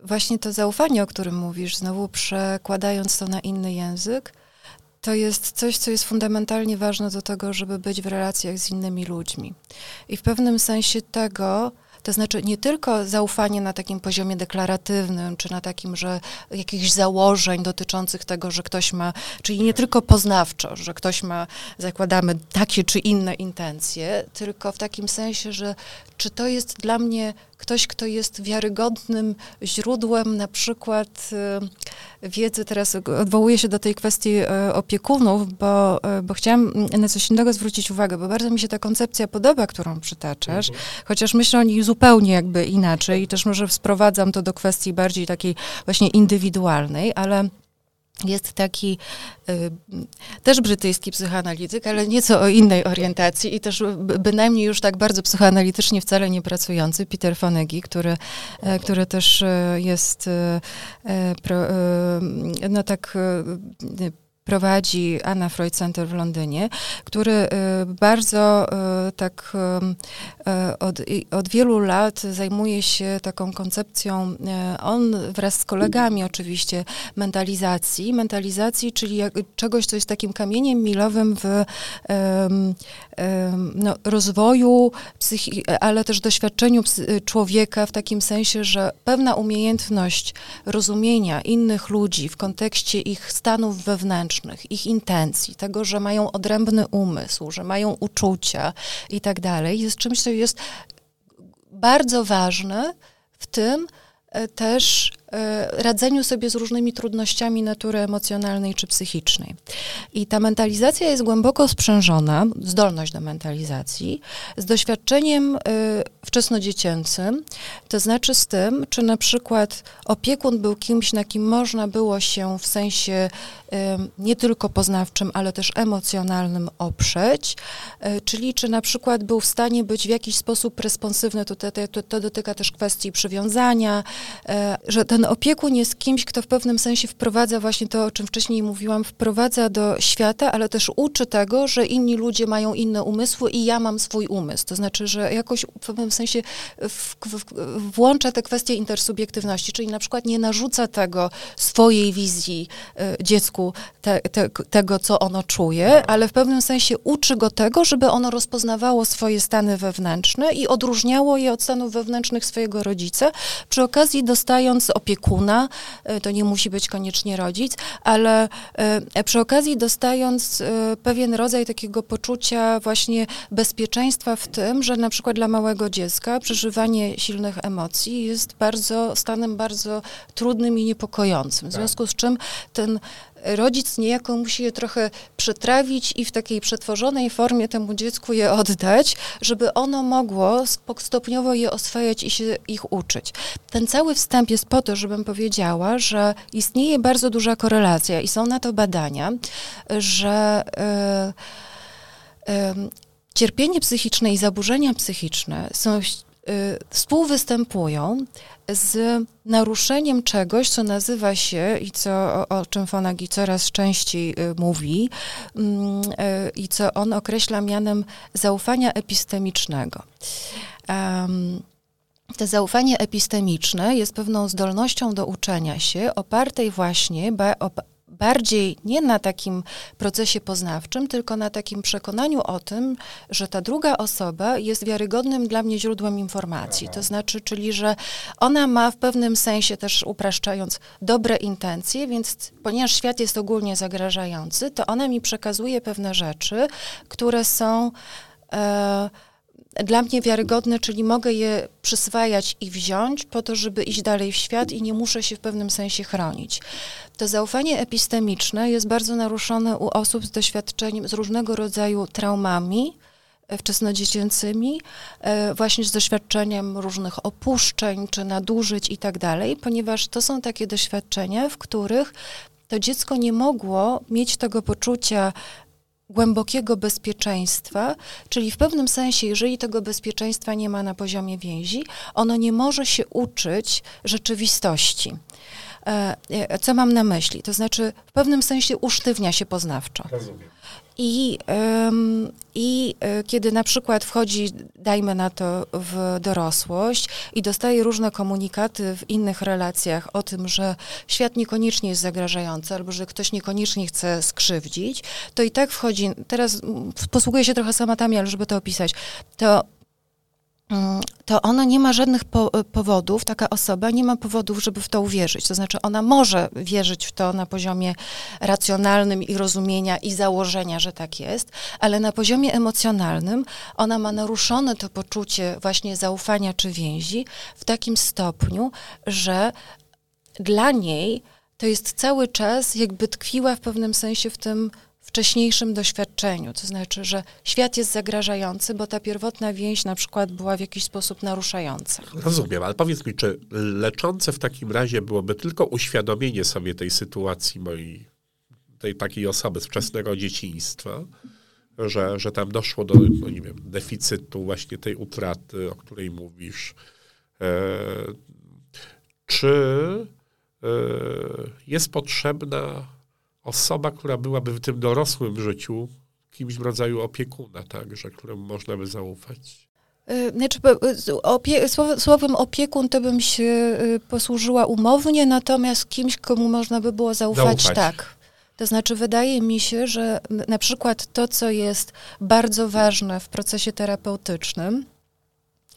właśnie to zaufanie, o którym mówisz, znowu przekładając to na inny język, to jest coś, co jest fundamentalnie ważne do tego, żeby być w relacjach z innymi ludźmi. I w pewnym sensie tego, to znaczy nie tylko zaufanie na takim poziomie deklaratywnym, czy na takim, że jakichś założeń dotyczących tego, że ktoś ma, czyli nie tylko poznawczo, że ktoś ma, zakładamy, takie czy inne intencje, tylko w takim sensie, że czy to jest dla mnie ktoś, kto jest wiarygodnym źródłem na przykład y, wiedzy, teraz odwołuję się do tej kwestii y, opiekunów, bo, y, bo chciałam na coś innego zwrócić uwagę, bo bardzo mi się ta koncepcja podoba, którą przytaczasz, mhm. chociaż myślę o niej zupełnie jakby inaczej i też może sprowadzam to do kwestii bardziej takiej właśnie indywidualnej, ale jest taki y, też brytyjski psychoanalityk, ale nieco o innej orientacji i też bynajmniej już tak bardzo psychoanalitycznie wcale nie pracujący, Peter Fonegy, który, e, który też e, jest e, pro, no tak prowadzi Anna Freud Center w Londynie, który bardzo tak od, od wielu lat zajmuje się taką koncepcją, on wraz z kolegami oczywiście, mentalizacji. Mentalizacji, czyli jak, czegoś, co jest takim kamieniem milowym w um, um, no, rozwoju, psychi- ale też doświadczeniu człowieka w takim sensie, że pewna umiejętność rozumienia innych ludzi w kontekście ich stanów wewnętrznych, ich intencji, tego, że mają odrębny umysł, że mają uczucia i tak dalej, jest czymś, co jest bardzo ważne w tym e, też radzeniu sobie z różnymi trudnościami natury emocjonalnej czy psychicznej. I ta mentalizacja jest głęboko sprzężona, zdolność do mentalizacji, z doświadczeniem y, wczesnodziecięcym, to znaczy z tym, czy na przykład opiekun był kimś, na kim można było się w sensie y, nie tylko poznawczym, ale też emocjonalnym oprzeć, czyli czy na przykład był w stanie być w jakiś sposób responsywny, to, to, to, to dotyka też kwestii przywiązania, że ten ten opiekun jest kimś, kto w pewnym sensie wprowadza właśnie to, o czym wcześniej mówiłam, wprowadza do świata, ale też uczy tego, że inni ludzie mają inne umysły i ja mam swój umysł. To znaczy, że jakoś w pewnym sensie w, w, włącza te kwestie intersubiektywności, czyli na przykład nie narzuca tego swojej wizji y, dziecku, te, te, tego, co ono czuje, ale w pewnym sensie uczy go tego, żeby ono rozpoznawało swoje stany wewnętrzne i odróżniało je od stanów wewnętrznych swojego rodzica, przy okazji dostając opiekę opiekuna, e, to nie musi być koniecznie rodzic, ale e, przy okazji dostając e, pewien rodzaj takiego poczucia właśnie bezpieczeństwa w tym, że na przykład dla małego dziecka przeżywanie silnych emocji jest bardzo, stanem bardzo trudnym i niepokojącym. W tak. związku z czym ten rodzic niejako musi je trochę przetrawić i w takiej przetworzonej formie temu dziecku je oddać, żeby ono mogło stopniowo je oswajać i się ich uczyć. Ten cały wstęp jest po to, żebym powiedziała, że istnieje bardzo duża korelacja i są na to badania, że yy, yy, cierpienie psychiczne i zaburzenia psychiczne są współwystępują z naruszeniem czegoś, co nazywa się i co, o, czym Fonagi coraz częściej y, mówi mm, y, i co on określa mianem zaufania epistemicznego. To zaufanie epistemiczne jest pewną zdolnością do uczenia się, opartej właśnie bardziej nie na takim procesie poznawczym, tylko na takim przekonaniu o tym, że ta druga osoba jest wiarygodnym dla mnie źródłem informacji. To znaczy, czyli że ona ma w pewnym sensie też upraszczając dobre intencje, więc ponieważ świat jest ogólnie zagrażający, to ona mi przekazuje pewne rzeczy, które są. E, dla mnie wiarygodne, czyli mogę je przyswajać i wziąć po to, żeby iść dalej w świat i nie muszę się w pewnym sensie chronić. To zaufanie epistemiczne jest bardzo naruszone u osób z doświadczeniem, z różnego rodzaju traumami, e, wczesnodziecięcymi, e, właśnie z doświadczeniem różnych opuszczeń czy nadużyć i tak dalej, ponieważ to są takie doświadczenia, w których to dziecko nie mogło mieć tego poczucia głębokiego bezpieczeństwa, czyli w pewnym sensie, jeżeli tego bezpieczeństwa nie ma na poziomie więzi, ono nie może się uczyć rzeczywistości. E, e, co mam na myśli? To znaczy, w pewnym sensie usztywnia się poznawczo. Rozumiem. I, I e, kiedy na przykład wchodzi, dajmy na to, w dorosłość i dostaje różne komunikaty w innych relacjach o tym, że świat niekoniecznie jest zagrażający albo że ktoś niekoniecznie chce skrzywdzić, to i tak wchodzi, teraz posługuję się trochę samatami, ale żeby to opisać, to to ona nie ma żadnych po, powodów, taka osoba nie ma powodów, żeby w to uwierzyć. To znaczy, ona może wierzyć w to na poziomie racjonalnym i rozumienia i założenia, że tak jest, ale na poziomie emocjonalnym ona ma naruszone to poczucie właśnie zaufania czy więzi w takim stopniu, że dla niej to jest cały czas jakby tkwiła w pewnym sensie w tym wcześniejszym doświadczeniu. To znaczy, że świat jest zagrażający, bo ta pierwotna więź na przykład była w jakiś sposób naruszająca. Rozumiem, ale powiedz mi, czy leczące w takim razie byłoby tylko uświadomienie sobie tej sytuacji mojej, tej takiej osoby z wczesnego dzieciństwa, że, że tam doszło do, no nie wiem, deficytu właśnie tej utraty, o której mówisz. E, czy e, jest potrzebna osoba, która byłaby w tym dorosłym życiu kimś w rodzaju opiekuna, tak, że któremu można by zaufać. Y, znaczy, opie, słowem opiekun to bym się y, posłużyła umownie, natomiast kimś, komu można by było zaufać, zaufać. tak. To znaczy, wydaje mi się, że na przykład to, co jest bardzo ważne w procesie terapeutycznym,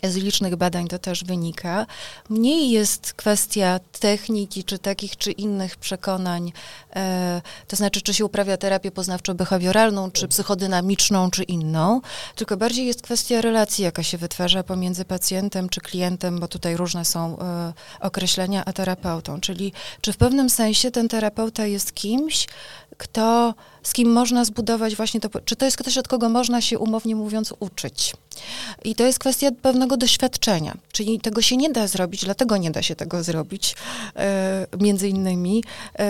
z licznych badań to też wynika. Mniej jest kwestia techniki, czy takich, czy innych przekonań, e, to znaczy, czy się uprawia terapię poznawczo-behawioralną, czy psychodynamiczną, czy inną, tylko bardziej jest kwestia relacji, jaka się wytwarza pomiędzy pacjentem czy klientem, bo tutaj różne są e, określenia, a terapeutą. Czyli, czy w pewnym sensie ten terapeuta jest kimś, kto, z kim można zbudować właśnie to, czy to jest ktoś, od kogo można się umownie mówiąc uczyć. I to jest kwestia pewnego doświadczenia, czyli tego się nie da zrobić, dlatego nie da się tego zrobić, e, między innymi e,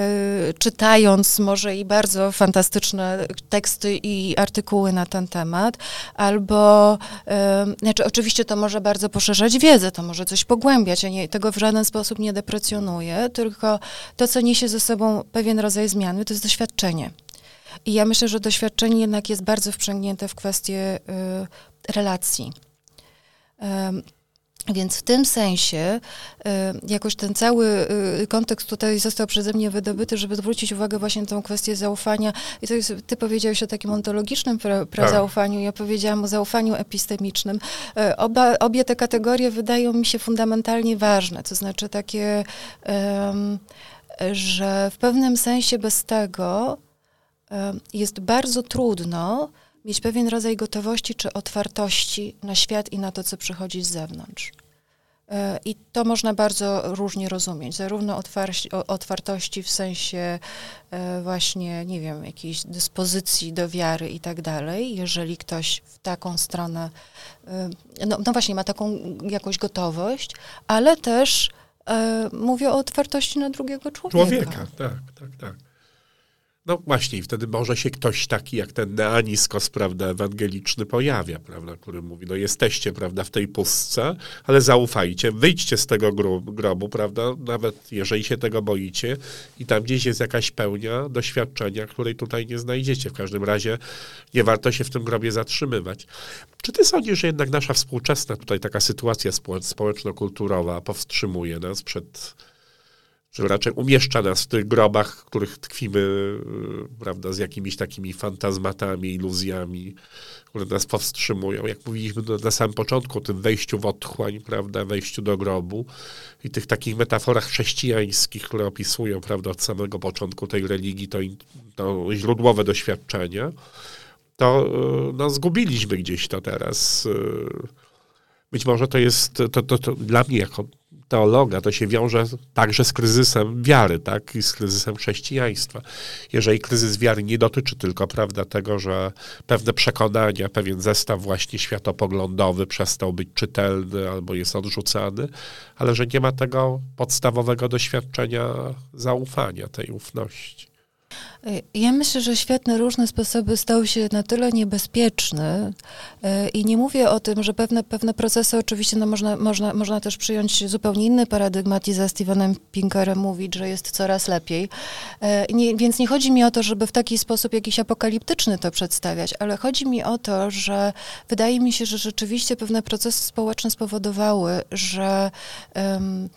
czytając może i bardzo fantastyczne teksty i artykuły na ten temat, albo, e, znaczy oczywiście to może bardzo poszerzać wiedzę, to może coś pogłębiać, ja nie, tego w żaden sposób nie deprecjonuję, tylko to, co niesie ze sobą pewien rodzaj zmiany, to jest doświadczenie. I ja myślę, że doświadczenie jednak jest bardzo wprzęgnięte w kwestie y, relacji. Więc w tym sensie jakoś ten cały y, kontekst tutaj został przeze mnie wydobyty, żeby zwrócić uwagę właśnie na tą kwestię zaufania. I to jest, ty powiedziałeś o takim ontologicznym pra, prazaufaniu, tak. ja powiedziałam o zaufaniu epistemicznym. E, oba, obie te kategorie wydają mi się fundamentalnie ważne, to znaczy takie, że w pewnym sensie bez tego jest bardzo trudno mieć pewien rodzaj gotowości czy otwartości na świat i na to, co przychodzi z zewnątrz. E, I to można bardzo różnie rozumieć, zarówno otwartości w sensie e, właśnie, nie wiem, jakiejś dyspozycji do wiary i tak dalej, jeżeli ktoś w taką stronę, e, no, no właśnie, ma taką jakąś gotowość, ale też mówię o otwartości na drugiego człowieka. Człowieka, tak, tak, tak. No właśnie, i wtedy może się ktoś taki jak ten Neaniskos, prawda, ewangeliczny pojawia, prawda, który mówi, no jesteście, prawda, w tej pustce, ale zaufajcie, wyjdźcie z tego grobu, prawda, nawet jeżeli się tego boicie i tam gdzieś jest jakaś pełnia doświadczenia, której tutaj nie znajdziecie. W każdym razie nie warto się w tym grobie zatrzymywać. Czy ty sądzisz, że jednak nasza współczesna tutaj taka sytuacja społeczno-kulturowa powstrzymuje nas przed że raczej umieszcza nas w tych grobach, w których tkwimy, y, prawda, z jakimiś takimi fantazmatami, iluzjami, które nas powstrzymują. Jak mówiliśmy na samym początku o tym wejściu w otchłań, prawda, wejściu do grobu i tych takich metaforach chrześcijańskich, które opisują, prawda, od samego początku tej religii, to, to źródłowe doświadczenia, to y, no, zgubiliśmy gdzieś to teraz. Y, być może to jest, to, to, to dla mnie jako teologa, to się wiąże także z kryzysem wiary, tak, i z kryzysem chrześcijaństwa. Jeżeli kryzys wiary nie dotyczy tylko, prawda, tego, że pewne przekonania, pewien zestaw właśnie światopoglądowy przestał być czytelny albo jest odrzucany, ale że nie ma tego podstawowego doświadczenia zaufania, tej ufności. Ja myślę, że świat na różne sposoby stał się na tyle niebezpieczny e, i nie mówię o tym, że pewne, pewne procesy oczywiście no można, można, można też przyjąć zupełnie inny paradygmat i za Stevenem Pinkerem mówić, że jest coraz lepiej. E, nie, więc nie chodzi mi o to, żeby w taki sposób jakiś apokaliptyczny to przedstawiać, ale chodzi mi o to, że wydaje mi się, że rzeczywiście pewne procesy społeczne spowodowały, że um,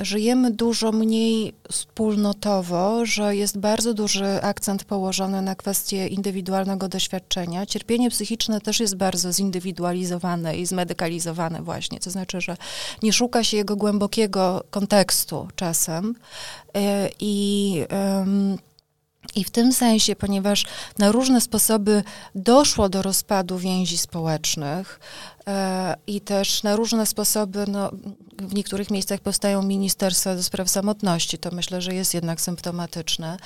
żyjemy dużo mniej wspólnotowo, że jest bardzo duży akcent położony na kwestię indywidualnego doświadczenia. Cierpienie psychiczne też jest bardzo zindywidualizowane i zmedykalizowane właśnie, to znaczy, że nie szuka się jego głębokiego kontekstu czasem e, i i w tym sensie, ponieważ na różne sposoby doszło do rozpadu więzi społecznych i też na różne sposoby, no, w niektórych miejscach powstają ministerstwa do spraw samotności, to myślę, że jest jednak symptomatyczne.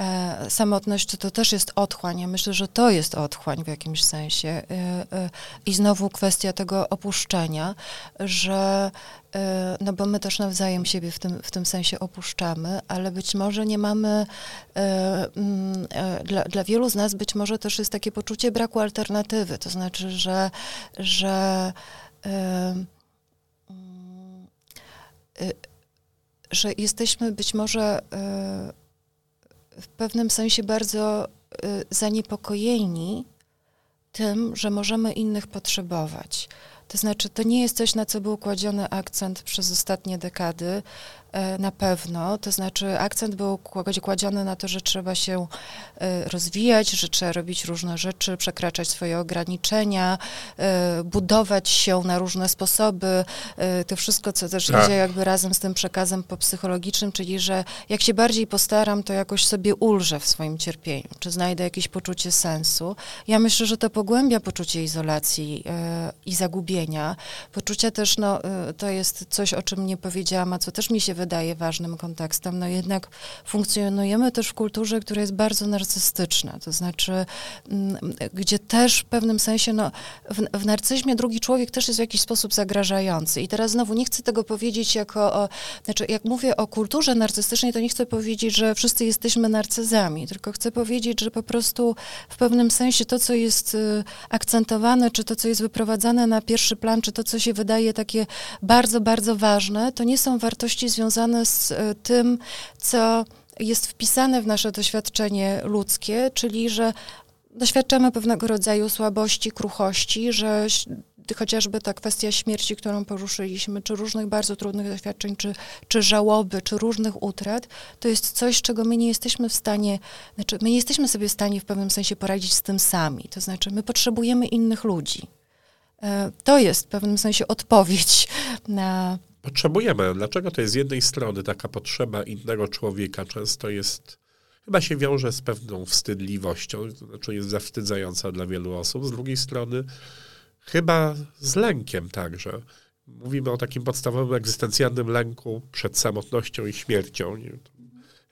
E, samotność to, też jest otchłań. Ja myślę, że to jest otchłań w jakimś sensie. E, e, I znowu kwestia tego opuszczenia, że e, no bo my też nawzajem siebie w tym, w tym sensie opuszczamy, ale być może nie mamy, e, mm, e, dla, dla wielu z nas być może też jest takie poczucie braku alternatywy, to znaczy, że, że Y, że jesteśmy być może w pewnym sensie bardzo zaniepokojeni tym, że możemy innych potrzebować. To znaczy, to nie jest coś, na co był kładziony akcent przez ostatnie dekady, na pewno, to znaczy akcent był kładziony na to, że trzeba się e, rozwijać, że trzeba robić różne rzeczy, przekraczać swoje ograniczenia, e, budować się na różne sposoby. To wszystko, co też tak. idzie jakby razem z tym przekazem popsychologicznym, czyli że jak się bardziej postaram, to jakoś sobie ulżę w swoim cierpieniu, czy znajdę jakieś poczucie sensu. Ja myślę, że to pogłębia poczucie izolacji i zagubienia. Poczucie też, no, to jest coś, o czym nie powiedziałam, a co też mi się wydaje ważnym kontekstem. No jednak funkcjonujemy też w kulturze, która jest bardzo narcystyczna, to znaczy, mm, gdzie też w pewnym sensie, no, w, w narcyzmie drugi człowiek też jest w jakiś sposób zagrażający. I teraz znowu nie chcę tego powiedzieć jako, o, znaczy jak mówię o kulturze narcystycznej, to nie chcę powiedzieć, że wszyscy jesteśmy narcyzami, tylko chcę powiedzieć, że po prostu w pewnym sensie to, co jest y, akcentowane, czy to, co jest wyprowadzane na pierwszy plan, czy to, co się wydaje takie bardzo, bardzo ważne, to nie są wartości związane związane z e, tym, co jest wpisane w nasze doświadczenie ludzkie, czyli że doświadczamy pewnego rodzaju słabości, kruchości, że chociażby ta kwestia śmierci, którą poruszyliśmy, czy różnych bardzo trudnych doświadczeń, czy, czy żałoby, czy różnych utrat, to jest coś, czego my nie jesteśmy w stanie, znaczy my nie jesteśmy sobie w stanie w pewnym sensie poradzić z tym sami. To znaczy my potrzebujemy innych ludzi. E, to jest w pewnym sensie odpowiedź na potrzebujemy. Dlaczego to jest z jednej strony taka potrzeba innego człowieka często jest, chyba się wiąże z pewną wstydliwością, to znaczy jest zawstydzająca dla wielu osób, z drugiej strony chyba z lękiem także. Mówimy o takim podstawowym egzystencjalnym lęku przed samotnością i śmiercią.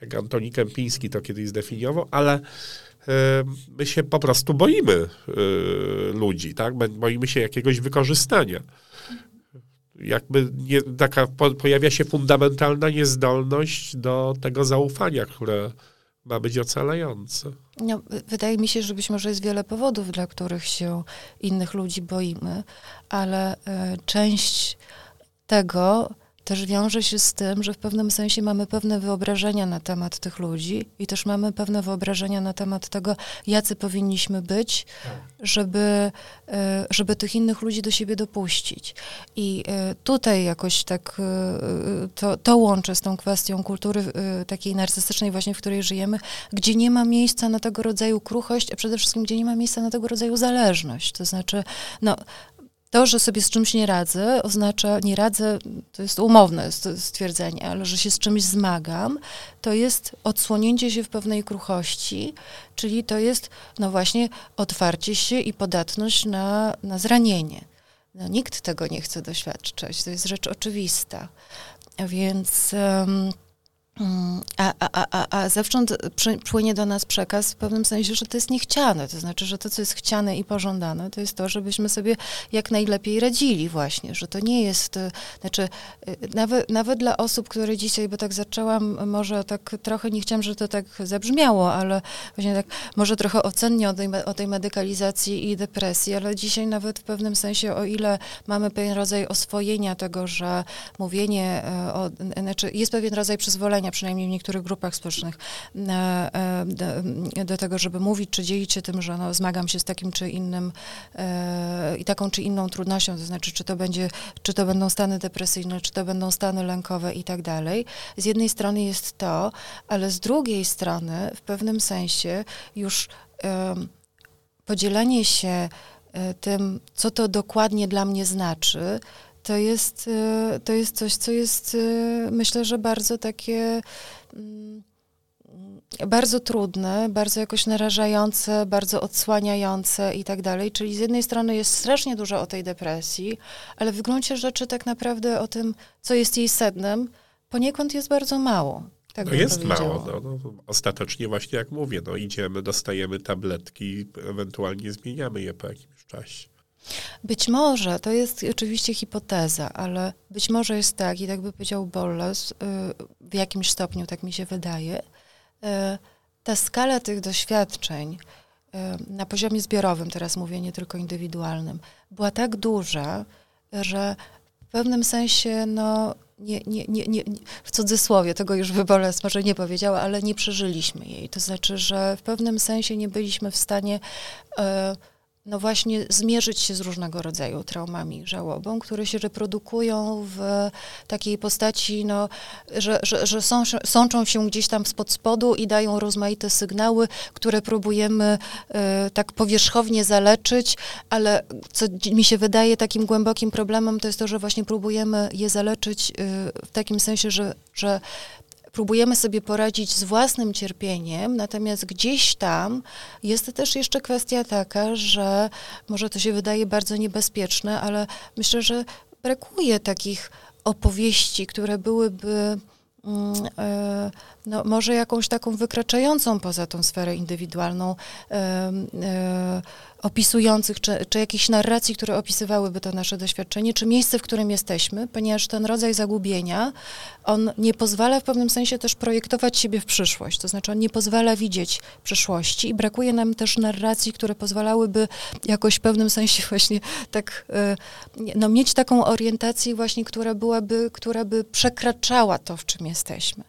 Jak Antoni Kępiński to kiedyś zdefiniował, ale my się po prostu boimy y, ludzi, tak? Boimy się jakiegoś wykorzystania jakby nie, taka po, pojawia się fundamentalna niezdolność do tego zaufania, które ma być ocalające. No, wydaje mi się, że być może jest wiele powodów, dla których się innych ludzi boimy, ale y, część tego też wiąże się z tym, że w pewnym sensie mamy pewne wyobrażenia na temat tych ludzi i też mamy pewne wyobrażenia na temat tego, jacy powinniśmy być, żeby, e, żeby tych innych ludzi do siebie dopuścić. I e, tutaj jakoś tak e, to, to łączę z tą kwestią kultury takiej narcystycznej właśnie, w której żyjemy, gdzie nie ma miejsca na tego rodzaju kruchość, a przede wszystkim, gdzie nie ma miejsca na tego rodzaju zależność. To znaczy, no, to, że sobie z czymś nie radzę, oznacza, nie radzę, to jest umowne stwierdzenie, ale że się z czymś zmagam, to jest odsłonięcie się w pewnej kruchości, czyli to jest, no właśnie, otwarcie się i podatność na, na zranienie. No, nikt tego nie chce doświadczać, to jest rzecz oczywista. Więc. Um, a, a, a, a zewsząd płynie do nas przekaz w pewnym sensie, że to jest niechciane. To znaczy, że to, co jest chciane i pożądane, to jest to, żebyśmy sobie jak najlepiej radzili właśnie, że to nie jest, e, znaczy e, nawet, nawet dla osób, które dzisiaj, bo tak zaczęłam, może tak trochę, nie chciałam, żeby to tak zabrzmiało, ale właśnie tak może trochę ocennie o tej, o tej medykalizacji i depresji, ale dzisiaj nawet w pewnym sensie, o ile mamy pewien rodzaj oswojenia tego, że mówienie e, o, znaczy jest pewien rodzaj przyzwolenia przynajmniej w niektórych grupach społecznych, e, do, do tego, żeby mówić czy dzielić się tym, że no, zmagam się z takim czy innym e, i taką czy inną trudnością, to znaczy, czy to będzie, czy to będą stany depresyjne, czy to będą stany lękowe i tak dalej. Z jednej strony jest to, ale z drugiej strony w pewnym sensie już podzielenie się e, tym, co to dokładnie dla mnie znaczy, to jest, y, to jest coś, co jest, y, myślę, że bardzo takie mm, bardzo trudne, bardzo jakoś narażające, bardzo odsłaniające i tak dalej. Czyli z jednej strony jest strasznie dużo o tej depresji, ale w gruncie rzeczy tak naprawdę o tym, co jest jej sednem, poniekąd jest bardzo mało. Tak no jest mało. No, no, ostatecznie właśnie jak mówię, no idziemy, dostajemy tabletki, ewentualnie zmieniamy je po jakimś czasie. Być może, to jest oczywiście hipoteza, ale być może jest tak, i tak by powiedział Bolles, y, w jakimś stopniu, tak mi się wydaje, y, ta skala tych doświadczeń y, na poziomie zbiorowym, teraz mówię, nie tylko indywidualnym, była tak duża, że pewnym sensie, no, nie, nie, nie, nie, w cudzysłowie, tego już Wyboles może nie powiedziała, ale nie przeżyliśmy jej. To znaczy, że w pewnym sensie nie byliśmy w stanie no właśnie zmierzyć się z różnego rodzaju traumami, żałobą, które się reprodukują w takiej postaci, no, że, że, że są, sączą się gdzieś tam spod spodu i dają rozmaite sygnały, które próbujemy y, tak powierzchownie zaleczyć, ale co mi się wydaje takim głębokim problemem, to jest to, że właśnie próbujemy je zaleczyć y, w takim sensie, że, że próbujemy sobie poradzić z własnym cierpieniem, natomiast gdzieś tam jest też jeszcze kwestia taka, że może to się wydaje bardzo niebezpieczne, ale myślę, że brakuje takich opowieści, które byłyby mm, e, no, może jakąś taką wykraczającą poza tą sferę indywidualną e, opisujących, czy, czy jakichś narracji, które opisywałyby to nasze doświadczenie, czy miejsce, w którym jesteśmy, ponieważ ten rodzaj zagubienia, on nie pozwala w pewnym sensie też projektować siebie w przyszłość, to znaczy on nie pozwala widzieć przyszłości i brakuje nam też narracji, które pozwalałyby jakoś w pewnym sensie właśnie tak, e, no mieć taką orientację właśnie, która byłaby, która by przekraczała to, w czym jesteśmy.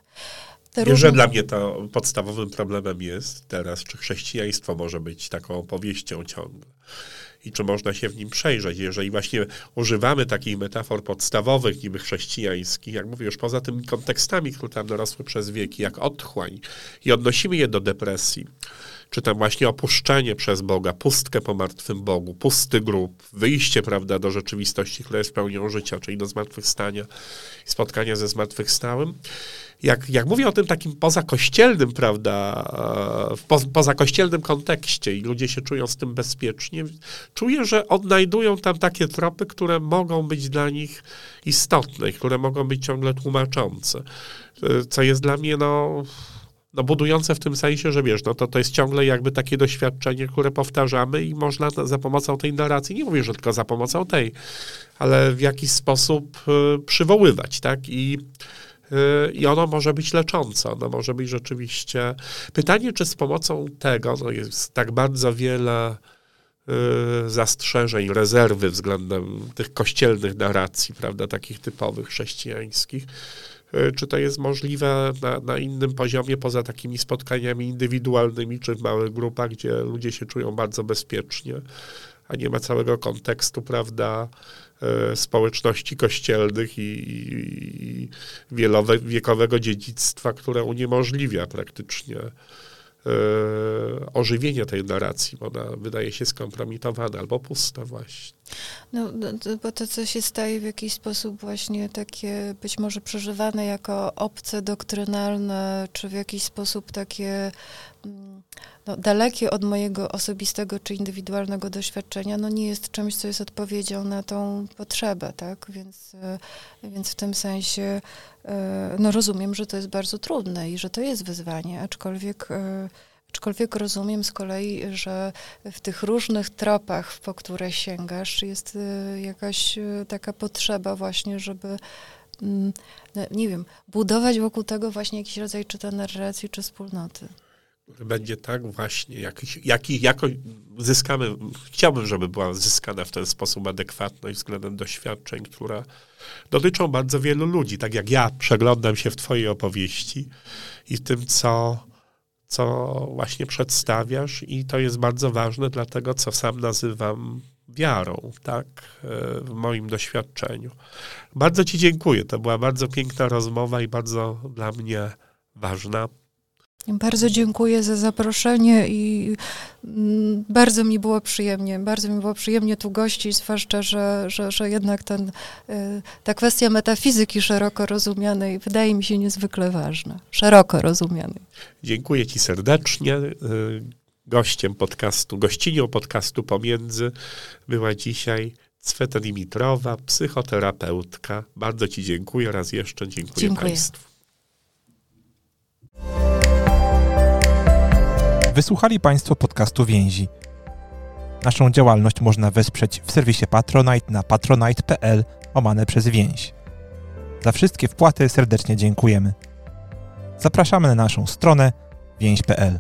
Te Wiesz, dla mnie to podstawowym problemem jest teraz, czy chrześcijaństwo może być taką opowieścią ciągle i czy można się w nim przejrzeć. Jeżeli właśnie używamy takich metafor podstawowych, niby chrześcijańskich, jak mówię, już poza tymi kontekstami, które tam dorosły przez wieki, jak otchłań, i odnosimy je do depresji, czy tam właśnie opuszczenie przez Boga, pustkę po martwym Bogu, pusty grób, wyjście, prawda, do rzeczywistości, która jest pełnią życia, czyli do zmartwychwstania i spotkania ze zmartwychwstałym, jak, jak mówię o tym takim pozakościelnym, prawda, po, pozakościelnym kontekście i ludzie się czują z tym bezpiecznie, czuję, że odnajdują tam takie tropy, które mogą być dla nich istotne, które mogą być ciągle tłumaczące. Co jest dla mnie, no, no budujące w tym sensie, że wiesz, no to, to jest ciągle jakby takie doświadczenie, które powtarzamy i można za pomocą tej narracji, nie mówię, że tylko za pomocą tej, ale w jakiś sposób y, przywoływać, tak? I i ono może być leczące, ono może być rzeczywiście... Pytanie, czy z pomocą tego, no jest tak bardzo wiele y, zastrzeżeń, rezerwy względem tych kościelnych narracji, prawda, takich typowych chrześcijańskich, y, czy to jest możliwe na, na innym poziomie, poza takimi spotkaniami indywidualnymi, czy w małych grupach, gdzie ludzie się czują bardzo bezpiecznie, a nie ma całego kontekstu, prawda, społeczności kościelnych i, i wielowiekowego dziedzictwa, które uniemożliwia praktycznie e, ożywienie tej narracji, bo ona wydaje się skompromitowana albo pusta właśnie. No, no bo to, co się staje w jakiś sposób właśnie takie być może przeżywane jako obce, doktrynalne, czy w jakiś sposób takie mm, no, dalekie od mojego osobistego czy indywidualnego doświadczenia, no nie jest czymś, co jest odpowiedzią na tą potrzebę, tak? Więc, e, więc w tym sensie e, no rozumiem, że to jest bardzo trudne i że to jest wyzwanie, aczkolwiek e, Aczkolwiek rozumiem z kolei, że w tych różnych tropach, po które sięgasz, jest jakaś taka potrzeba właśnie, żeby mm, no, nie wiem, budować wokół tego właśnie jakiś rodzaj czy to narracji, czy wspólnoty będzie tak właśnie, jakiś, jaki, jako zyskamy, chciałbym, żeby była zyskana w ten sposób adekwatność względem doświadczeń, które dotyczą bardzo wielu ludzi. Tak jak ja przeglądam się w twojej opowieści i w tym, co, co właśnie przedstawiasz i to jest bardzo ważne dla tego, co sam nazywam wiarą, tak, w moim doświadczeniu. Bardzo Ci dziękuję. To była bardzo piękna rozmowa i bardzo dla mnie ważna. Bardzo dziękuję za zaproszenie i mm, bardzo mi było przyjemnie, bardzo mi było przyjemnie tu gościć, zwłaszcza, że, że, że jednak ten, y, ta kwestia metafizyki szeroko rozumianej wydaje mi się niezwykle ważna, szeroko rozumianej. Dziękuję Ci serdecznie. Y, gościem podcastu, gościnią podcastu Pomiędzy była dzisiaj Cweta Dimitrowa, psychoterapeutka. Bardzo Ci dziękuję raz jeszcze. Dziękuję, dziękuję. Państwu. Wysłuchali Państwo podcastu Więzi. Naszą działalność można wesprzeć w serwisie Patronite na patronite.pl omane przez więź. Za wszystkie wpłaty serdecznie dziękujemy. Zapraszamy na naszą stronę więź.pl.